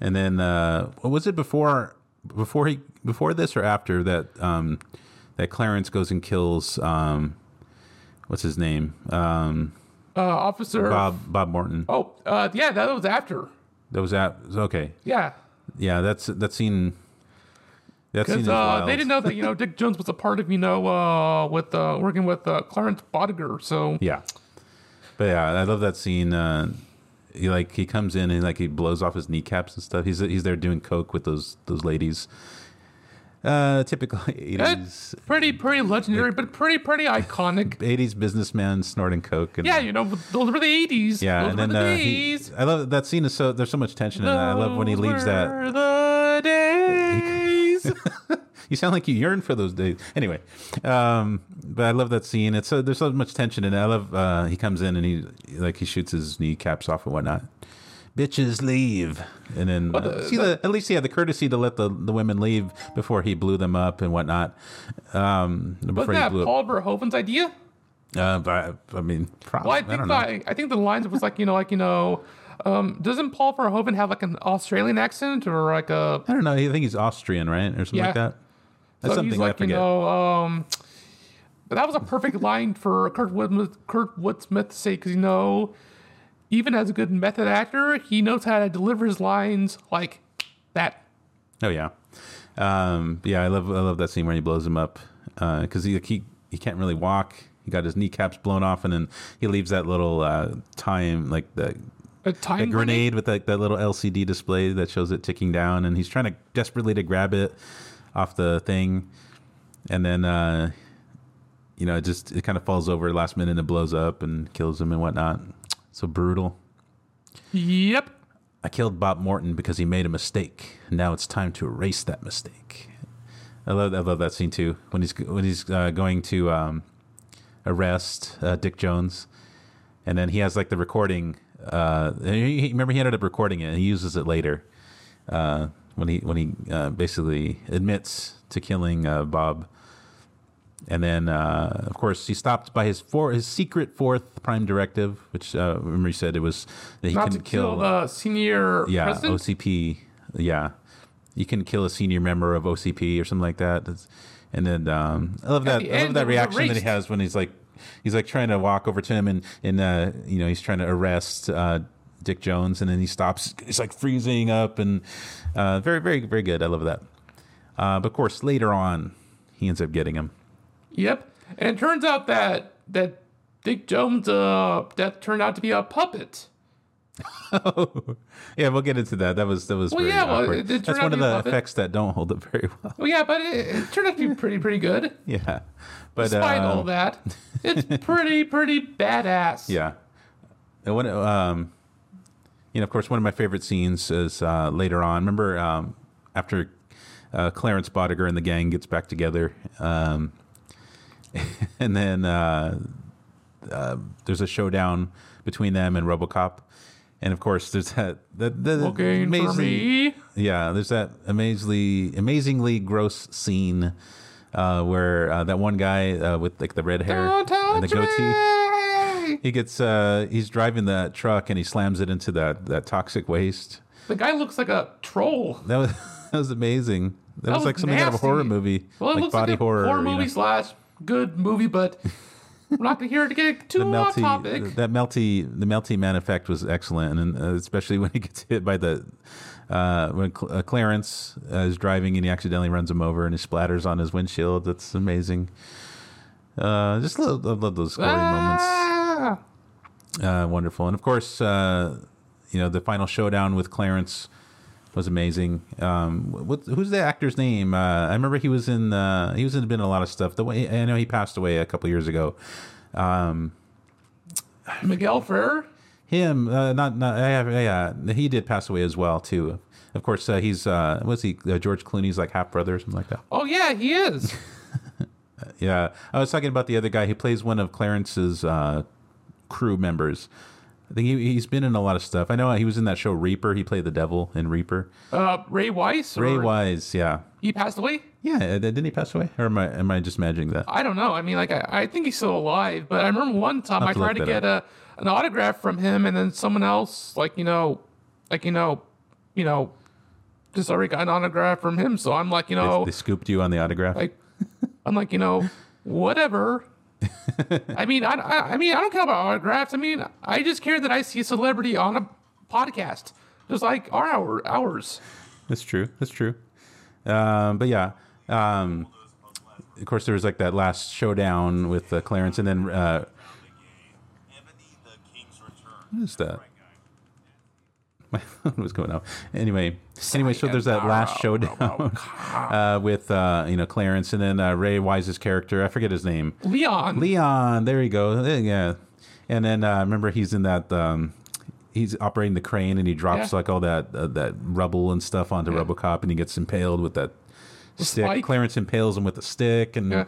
And then uh, what was it before before he before this or after that um, that Clarence goes and kills um, what's his name um, Uh, officer. Bob Bob Morton. Oh, uh, yeah, that was after. That was at okay. Yeah. Yeah, that's that scene. That scene is uh, wild. they didn't know that, you know, Dick Jones was a part of, you know, uh, with uh, working with uh, Clarence Boddicker. So, Yeah, but yeah, I love that scene. Uh, he like he comes in and like he blows off his kneecaps and stuff. He's he's there doing coke with those those ladies. Uh, typical eighties It's pretty, pretty legendary, but pretty, pretty iconic. eighties businessman snorting coke. And, Yeah, you know, those were the 80s. yeah, those and then the uh, he. I love that scene is so there's so much tension in that. I love when he Those leaves that. the days. You sound like you yearn for those days. Anyway, um, but I love that scene. It's so there's so much tension in it. I love uh, he comes in and he like he shoots his kneecaps off and whatnot. Bitches leave, and then uh, the- see the, at least he had the courtesy to let the, the women leave before he blew them up and whatnot. Um, he that Paul Verhoeven's idea? Uh, but I, I mean, probably, Well, I I, think don't know. I, I think the lines was like, you know, like, you know, um, doesn't Paul Verhoeven have like an Australian accent or like a I don't know. I think he's Austrian, right, or something Yeah. like that. That's so something he's I like, you forget. know, um, but that was a perfect line for Kurt Kurtwood Smith to say because you know, even as a good method actor, he knows how to deliver his lines like that. Oh yeah, um, yeah. I love I love that scene where he blows him up because he he he can't really walk. He got his kneecaps blown off, and then he leaves that little uh, time like the A time that grenade with like that little LCD display that shows it ticking down, and he's trying to desperately to grab it off the thing, and then uh, you know it just it kind of falls over last minute and it blows up and kills him and whatnot. So brutal. Yep. I killed Bob Morton because he made a mistake. Now it's time to erase that mistake. I love I love that scene too when he's when he's uh, going to um, arrest uh, Dick Jones, and then he has like the recording. Uh, he, remember he ended up recording it. and He uses it later uh, when he when he uh, basically admits to killing uh, Bob. And then, uh, of course, he stopped by his four, his secret fourth prime directive, which uh, remember he said it was that he Not couldn't kill the senior yeah, president. OCP. Yeah, you can kill a senior member of OCP or something like that. That's, and then um, I love that. I love that reaction that he has when he's like, he's like trying to walk over to him and and uh, you know he's trying to arrest uh, Dick Jones, and then he stops. He's like freezing up and uh, very very very good. I love that. Uh, but of course, later on, he ends up getting him. Yep. And it turns out that that Dick Jones' uh, death turned out to be a puppet. yeah, we'll get into that. That was that was Well, yeah, well, it- it That's one of the it. effects that don't hold up very well. Well, yeah, but it, it turned out to be pretty, pretty good. Yeah, but Despite uh, all that, it's pretty, pretty badass. Yeah. And when, um, you know, of course, one of my favorite scenes is uh, later on. Remember um, after uh, Clarence Boddicker and the gang gets back together, um, and then uh, uh, there's a showdown between them and RoboCop, and of course, there's that the, the Looking for amazing- me. yeah, there's that amazingly amazingly gross scene uh, where uh, that one guy uh, with like the red hair and the goatee. me. He gets uh he's driving that truck and he slams it into that that toxic waste. The guy looks like a troll. That was that was amazing. That, was, was like something out of a horror movie, Well, it like looks body like a horror. horror you know. movie slash good movie, but we're not going to hear it get too The melty, topic. that melty, the melty man effect was excellent, and uh, especially when he gets hit by the uh, when Cl- uh, Clarence uh, is driving and he accidentally runs him over and he splatters on his windshield. That's amazing. Uh, just love, love, love those moments. Ah! uh, wonderful. And of course, uh, you know, the final showdown with Clarence was amazing. Um, what, who's the actor's name? Uh, I remember he was in. Uh, he was in been in a lot of stuff. The way I know he passed away a couple years ago. Um, Miguel Ferrer. him, uh, not not yeah, yeah, he did pass away as well too. Of course, uh, he's uh, was he uh, George Clooney's like half brother or something like that. Oh yeah, he is. Yeah, I was talking about the other guy. He plays one of Clarence's uh, crew members. I think he, he's been in a lot of stuff. I know he was in that show Reaper. He played the devil in Reaper. Uh, Ray Wise. Ray Wise, yeah, He passed away. yeah. uh, Didn't he pass away, or am I am I just imagining that? I don't know. I mean, like I, I think he's still alive, but I remember one time I tried to get a an autograph from him, and then someone else, like you know, like you know, you know, just already got an autograph from him. So I'm like, you They- know, they, scooped you on the autograph. like I'm like, you know, whatever. I mean, I, I, mean, I don't care about autographs. I mean, I just care that I see a celebrity on a podcast, just like our hour, ours. That's true. That's true. Um, but yeah, um, of course, there was like that last showdown with uh, Clarence, and then uh, what is that? My phone was going out. Anyway, anyway, so there's that last showdown uh, with uh, you know Clarence, and then uh, Ray Wise's character. I forget his name. Leon. Leon. There you go. Yeah. And then uh, remember he's in that. Um, he's operating the crane and he drops Yeah. like all that uh, that rubble and stuff onto RoboCop and he gets impaled with that stick. spike. Clarence impales him with a stick and Yeah.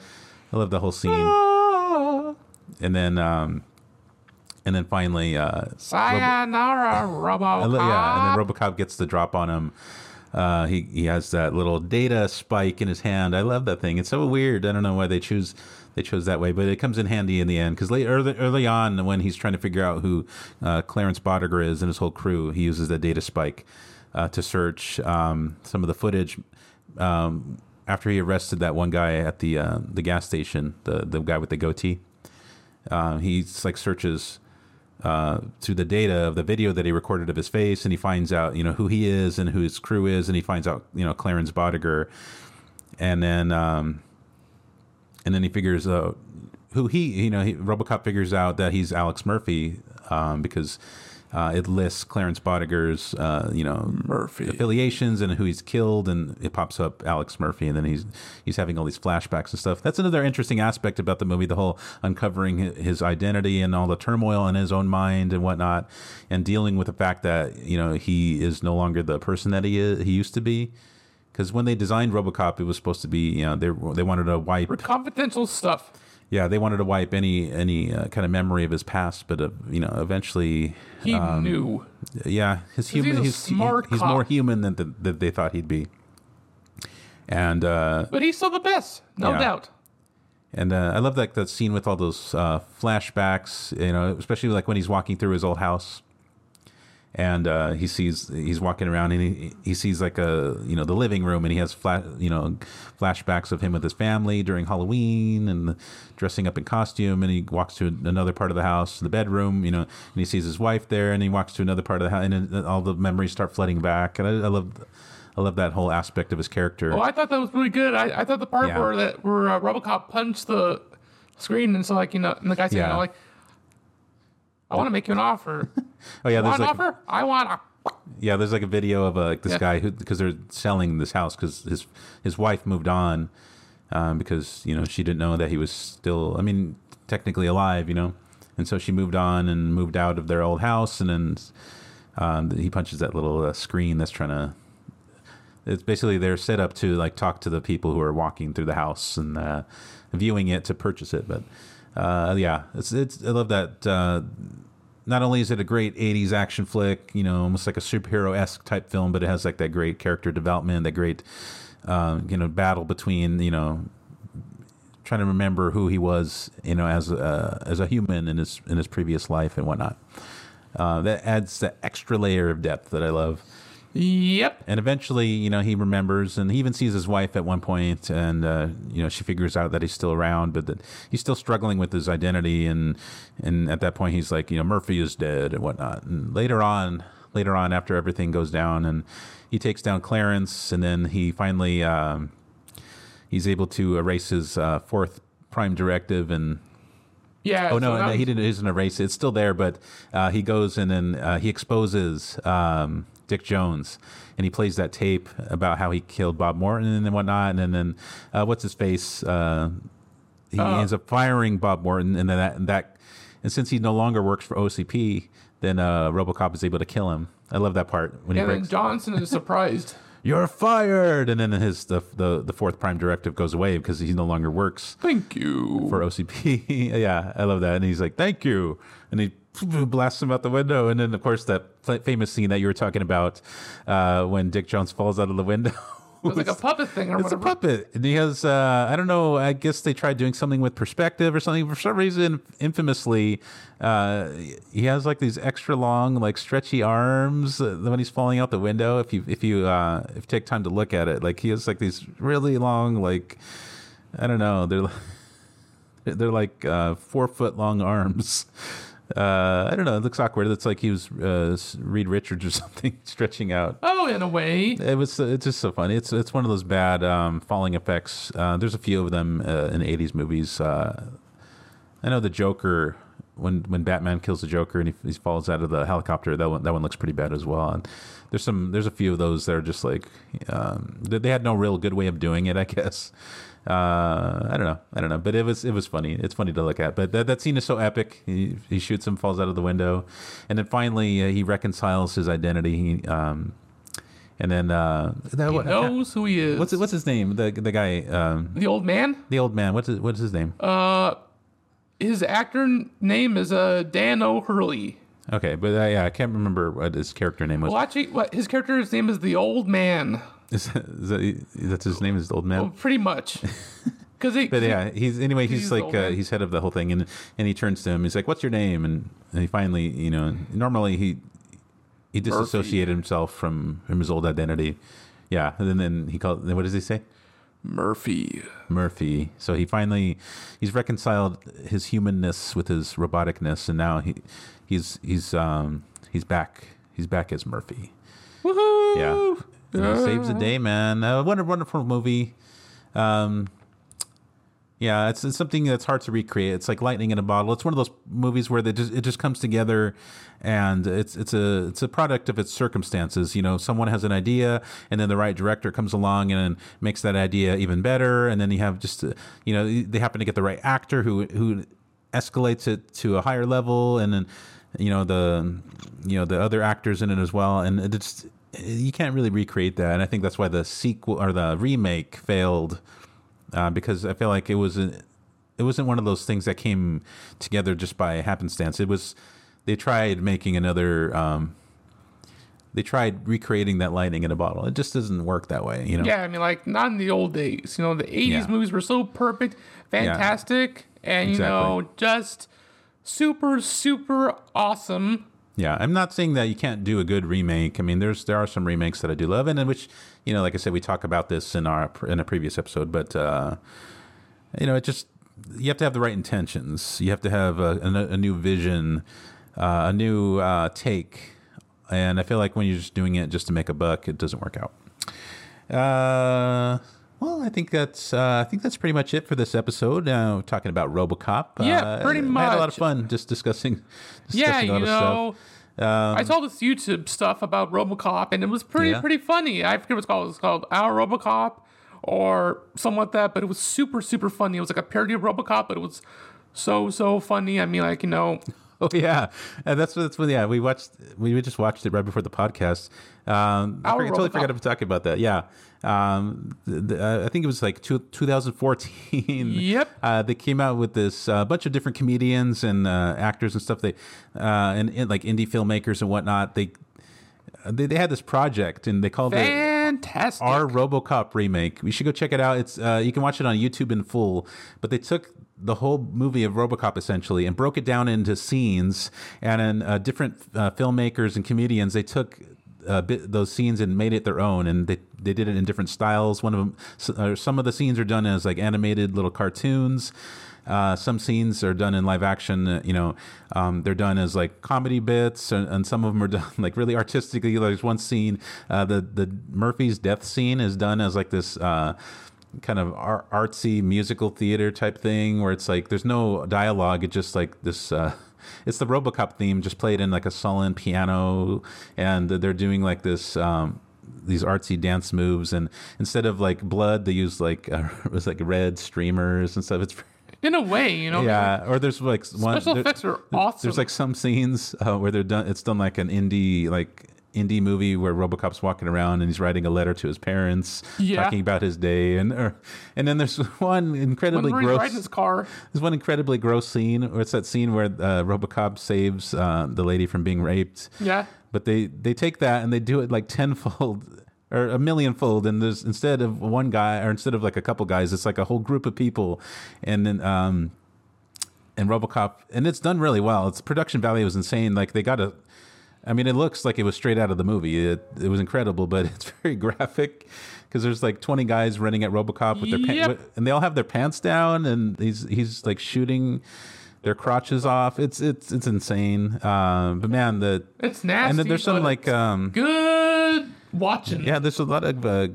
I love the whole scene. Ah, And then um, and then finally uh, sayonara, Robo. Lo- yeah, and then RoboCop gets the drop on him. Uh, he he has that little data spike in his hand. I love that thing. It's so weird. I don't know why they choose they chose that way, but it comes in handy in the end because early, early on when he's trying to figure out who uh, Clarence Boddicker is and his whole crew, he uses that data spike uh, to search um, some of the footage. Um, after he arrested that one guy at the uh, the gas station, the the guy with the goatee, uh, he's like searches uh, through the data of the video that he recorded of his face, and he finds out, you know, who he is and who his crew is, and he finds out, you know, Clarence Boddicker, and then, um, and then he figures out who he, you know, he, RoboCop figures out that he's Alex Murphy um, because uh, it lists Clarence Boddicker's, uh, you know, Murphy. affiliations and who he's killed, and it pops up Alex Murphy, and then he's he's having all these flashbacks and stuff. That's another interesting aspect about the movie, the whole uncovering his identity and all the turmoil in his own mind and whatnot, and dealing with the fact that you know he is no longer the person that he is, he used to be. Because when they designed RoboCop, it was supposed to be, you know, they they wanted to wipe confidential stuff. Yeah, they wanted to wipe any any uh, kind of memory of his past, but uh, you know, eventually, He knew. yeah, his he's human, a he's smart he's cop. more human than the, than they thought he'd be, and uh, But he's still the best, no Yeah. doubt. and uh, I love that that scene with all those uh, flashbacks, you know, especially like when he's walking through his old house, and uh, he sees he's walking around and he he sees like a you know the living room and he has flat you know flashbacks of him with his family during Halloween and dressing up in costume and he walks to another part of the house the bedroom you know and he sees his wife there and he walks to another part of the house and all the memories start flooding back and I, I love I love that whole aspect of his character. Oh, I thought that was really good. I, I thought the part Yeah. where that where uh, RoboCop punched the screen and so like you know, and the guy said, Yeah. you know, like, I want to make you an offer. Oh yeah, there's Want like offer? I wanna. yeah, there's like a video of uh, like this Yeah. guy who because they're selling this house because his his wife moved on um, because you know she didn't know that he was still I mean technically alive you know and so she moved on and moved out of their old house and then um, he punches that little uh, screen that's trying to it's basically they're set up to like talk to the people who are walking through the house and uh, viewing it to purchase it. But uh, yeah, it's it's I love that. Uh, not only is it a great '80s action flick, you know, almost like a superhero esque type film, but it has like that great character development, that great um, you know battle between you know trying to remember who he was, you know, as a, as a human in his in his previous life and whatnot. Uh, that adds the extra layer of depth that I love. Yep. And eventually, you know, he remembers, and he even sees his wife at one point, and uh, you know, she figures out that he's still around, but that he's still struggling with his identity, and and at that point, he's like, you know, Murphy is dead and whatnot. And later on, later on, after everything goes down, and he takes down Clarence, and then he finally um, he's able to erase his uh, fourth prime directive and Yeah. Oh no, so no, he didn't. Doesn't erase it. It's still there, but uh, he goes and then uh, he exposes um, Dick Jones, and he plays that tape about how he killed Bob Morton and then whatnot. And then, uh, what's his face? Uh, he ends up firing Bob Morton, and then that, and that, and since he no longer works for OCP, then uh, RoboCop is able to kill him. I love that part when he And then breaks. Johnson is surprised. You're fired, and then his the, the the fourth prime directive goes away because he no longer works Thank you. for OCP. yeah, I love that. And he's like, "Thank you," and he blasts him out the window. And then, of course, that famous scene that you were talking about uh, when Dick Jones falls out of the window. it was like a puppet thing or It's a puppet, and he has. Uh, I don't know. I guess they tried doing something with perspective or something. For some reason, infamously, uh, he has like these extra long, like stretchy arms uh, when he's falling out the window. If you if you uh, if you take time to look at it, like he has like these really long, like I don't know. They're they're like uh, four foot long arms. Uh, I don't know. It looks awkward. It's like he was uh, Reed Richards or something stretching out. Oh, in a way. It was it's just so funny. It's it's one of those bad um, falling effects. Uh, there's a few of them uh, in '80s movies. Uh, I know the Joker when when Batman kills the Joker and he, he falls out of the helicopter. That one that one looks pretty bad as well. And there's some there's a few of those that are just like um, they, they had no real good way of doing it. I guess. Uh, I don't know. I don't know. But it was it was funny. It's funny to look at. But that, that scene is so epic. He, he shoots him, falls out of the window, and then finally uh, he reconciles his identity. He, um, and then uh, that, He what- knows who he is. what's what's his name? The the guy, um, the old man? the old man. What's his, what's his name? Uh, his actor name is uh Dan O'Herlihy. okay, but uh, yeah, I can't remember what his character name was. Well, actually, what his character's name is the old man. Is, that, is that that's his name? Is the old man? Well, pretty much. Because he, But yeah, he's anyway. He's he's like uh, he's head of the whole thing, and and he turns to him. He's like, "What's your name?" And, and he finally, you know, normally he he disassociated himself from from his old identity. Yeah, and then, then he called. Then what does he say? Murphy. Murphy. So he finally he's reconciled his humanness with his roboticness, and now he he's he's um he's back. He's back as Murphy. Woohoo! Yeah, Saves the day, man. Uh, what a wonderful movie. Um, yeah, it's, it's something that's hard to recreate. It's like lightning in a bottle. It's one of those movies where they just, it just comes together, and it's it's a it's a product of its circumstances. You know, someone has an idea, and then the right director comes along and makes that idea even better, and then you have just uh, you know they happen to get the right actor who who escalates it to a higher level, and then you know the you know the other actors in it as well, and it's you can't really recreate that. And I think that's why the sequel or the remake failed uh, because I feel like it was a, it wasn't one of those things that came together just by happenstance. It was they tried making another. Um, they tried recreating that lightning in a bottle. It just doesn't work that way, you know. Yeah, I mean, like not in the old days. You know, the '80s Yeah. movies were so perfect, fantastic, and you know, just super, super awesome. Yeah, I'm not saying that you can't do a good remake. I mean, there's there are some remakes that I do love, and in which you know, like I said, we talk about this in our in a previous episode. But uh, you know, it just you have to have the right intentions. You have to have a, a, a new vision, uh, a new uh, take, and I feel like when you're just doing it just to make a buck, it doesn't work out. Uh, well, I think that's uh, I think that's pretty much it for this episode. Uh, talking about RoboCop. Yeah, Uh, pretty I had a lot of fun just discussing. Yeah, discussing all you this stuff. know, I saw this YouTube stuff about RoboCop, and it was pretty Yeah. pretty funny. I forget what it's called. It's called Our RoboCop or something like that. But it was super super funny. It was like a parody of RoboCop, but it was so so funny. I mean, like you know, Oh yeah, and that's that's when yeah we watched we just watched it right before the podcast. Um, I Our forgot, totally forgot about talking about that. Yeah, um, th- th- uh, I think it was like two, 2014. Yep. Uh, they came out with this uh, bunch of different comedians and uh, actors and stuff. They uh, and, and like indie filmmakers and whatnot. They they, they had this project and they called it fantastic. our RoboCop remake. We should go check it out. It's uh, you can watch it on YouTube in full. But they took the whole movie of RoboCop essentially and broke it down into scenes. And then uh, different uh, filmmakers and comedians they took. Uh, bit, those scenes and made it their own, and they they did it in different styles. One of them, s- uh, some of the scenes are done as like animated little cartoons. Uh, some scenes are done in live action. uh, You know, um, they're done as like comedy bits, and, and some of them are done like really artistically. There's one scene, uh, the the Murphy's death scene is done as like this. Kind of ar- artsy musical theater type thing where it's like there's no dialogue it's just like this uh it's the robocop theme just played in like a sullen piano and they're doing like this um these artsy dance moves and instead of like blood they use like uh, it was like red streamers and stuff it's in a way, you know. yeah, or there's like one Special there- effects are awesome. There's like some scenes uh, where they're done. It's done like an indie like indie movie where RoboCop's walking around and he's writing a letter to his parents, Yeah. talking about his day, and or, and then there's one incredibly he's gross. his car, There's one incredibly gross scene, or it's that scene where uh, RoboCop saves uh, the lady from being raped. yeah. But they they take that and they do it like tenfold or a millionfold, and there's instead of one guy or instead of like a couple guys, it's like a whole group of people, and then um, and RoboCop, and it's done really well. Its production value was insane. Like they got a, I mean, it looks like it was straight out of the movie. It it was incredible, but it's very graphic because there's like 20 guys running at RoboCop with their Yep. pants, and they all have their pants down, and he's he's like shooting their crotches off. It's it's it's insane. Um, but man, the It's nasty. and then there's some like um, good watching. yeah, there's a lot of uh,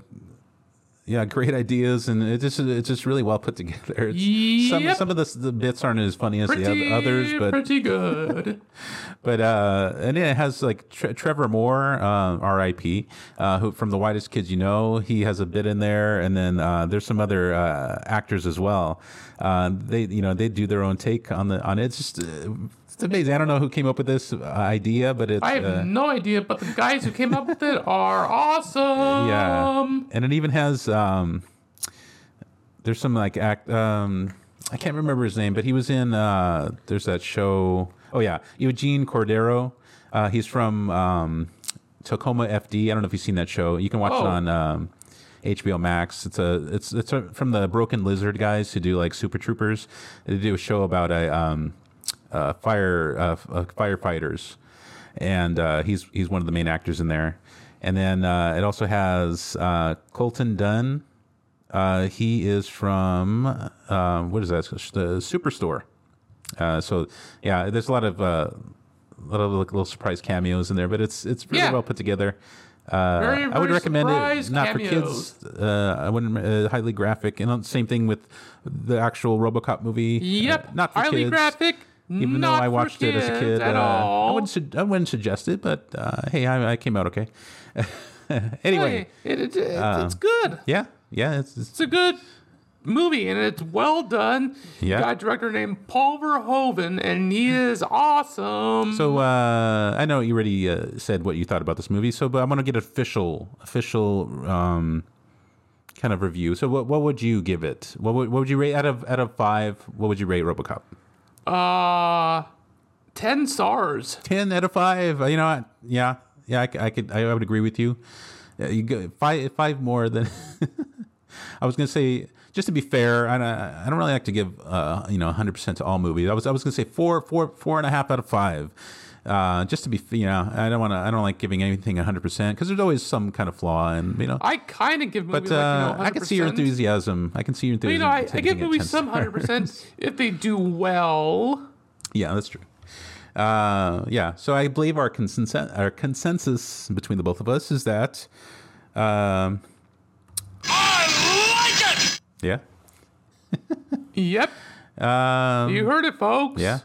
yeah, great ideas, and it just it's just really well put together. It's, Some Yep. some of the the bits aren't as funny as pretty, the others, but pretty good. but uh, and it has like Tre- Trevor Moore, uh, R.I.P., uh, who from The Whitest Kids You Know. He has a bit in there, and then uh, there's some other uh, actors as well. Uh, they you know they do their own take on the on it. It's just uh, it's amazing. I don't know who came up with this uh, idea, but it's I have uh, no idea, but the guys who came up with it are awesome. Yeah, and it even has um, there's some like act. Um, I can't remember his name, but he was in. Uh, there's that show. Oh yeah, Eugene Cordero. Uh, he's from um, Tacoma FD. I don't know if you've seen that show. You can watch it Oh. on um, HBO Max. It's a it's it's a, from the Broken Lizard guys who do like Super Troopers. They do a show about a um, uh, fire uh, uh, firefighters, and uh, he's he's one of the main actors in there. And then uh, it also has uh, Colton Dunn. Uh, he is from uh, what is that? The Superstore. Uh, so yeah, there's a lot of uh, a lot of like, little surprise cameos in there, but it's it's really Yeah. well put together. Uh, Very, I would recommend it not for kids. Uh, I wouldn't uh, highly graphic, and same thing with the actual RoboCop movie. Yep. Not for highly kids. graphic. Even not though I watched it as a kid, at uh, all. I wouldn't. Su- I wouldn't suggest it, but uh, hey, I, I came out okay. anyway, Hey, it, it, it- Um, it's good. yeah, yeah, it's, it's It's a good movie and it's well done. Yeah. Got a director named Paul Verhoeven and he is awesome. So uh, I know you already uh, said what you thought about this movie, so but I'm gonna get official, official um, kind of review. So what what would you give it? What would what would you rate out of out of five? What would you rate RoboCop? Uh 10 stars. Ten out of five. You know, yeah, yeah, I could, I would agree with you. Uh, you go five five more than I was gonna say. Just to be fair, I, I don't really like to give uh, you know 100 percent to all movies. I was I was gonna say four four four and a half out of five. Uh, just to be, you know, I don't want to. I don't like giving anything 100 percent because there's always some kind of flaw, and you know. I kind of give movies but uh, like, you know, 100%. I can see your enthusiasm. I can see your But, enthusiasm. you know, I, I give it movies some 100% if they do well. Yeah, that's true. Uh, yeah, so I believe our consensus, our consensus between the both of us is that, um, I like it! yeah, Yep. um, You heard it, folks. yeah.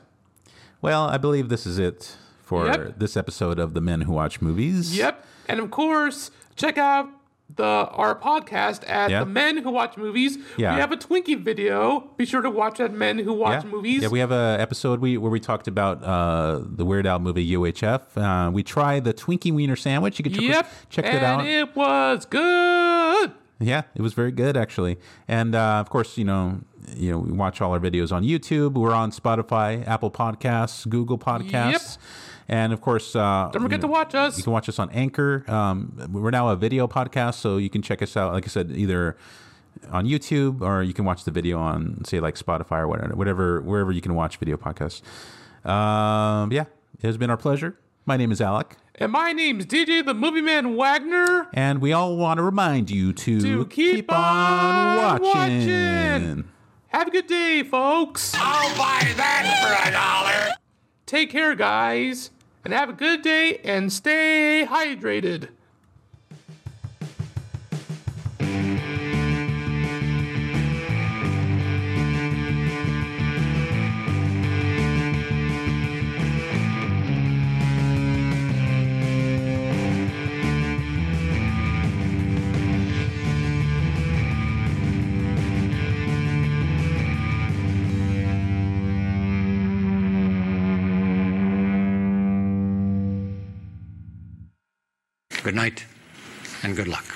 Well, I believe this is it for Yep. this episode of the Men Who Watch Movies. Yep. And of course, check out the our podcast at Yeah. the Men Who Watch Movies. Yeah. We have a Twinkie video. Be sure to watch that Men Who Watch yeah. Movies. Yeah, we have a episode we, where we talked about uh, the Weird Al movie UHF. Uh, we tried the Twinkie Wiener sandwich. You can check, yep. check and it out. it was good. Yeah, it was very good actually. And uh, of course, you know, you know, we watch all our videos on YouTube. We're on Spotify, Apple Podcasts, Google Podcasts, and of course, uh, Don't forget you to watch us. You can watch us on Anchor. Um, we're now a video podcast, so you can check us out. Like I said, either on YouTube or you can watch the video on, say, like Spotify or whatever, whatever wherever you can watch video podcasts. Um, yeah, it has been our pleasure. My name is Alec. And my name's DJ the Movie Man Wagner. And we all want to remind you to, To keep on watching. Have a good day, folks. I'll buy that for a dollar. Take care, guys. And have a good day and stay hydrated. Night and good luck.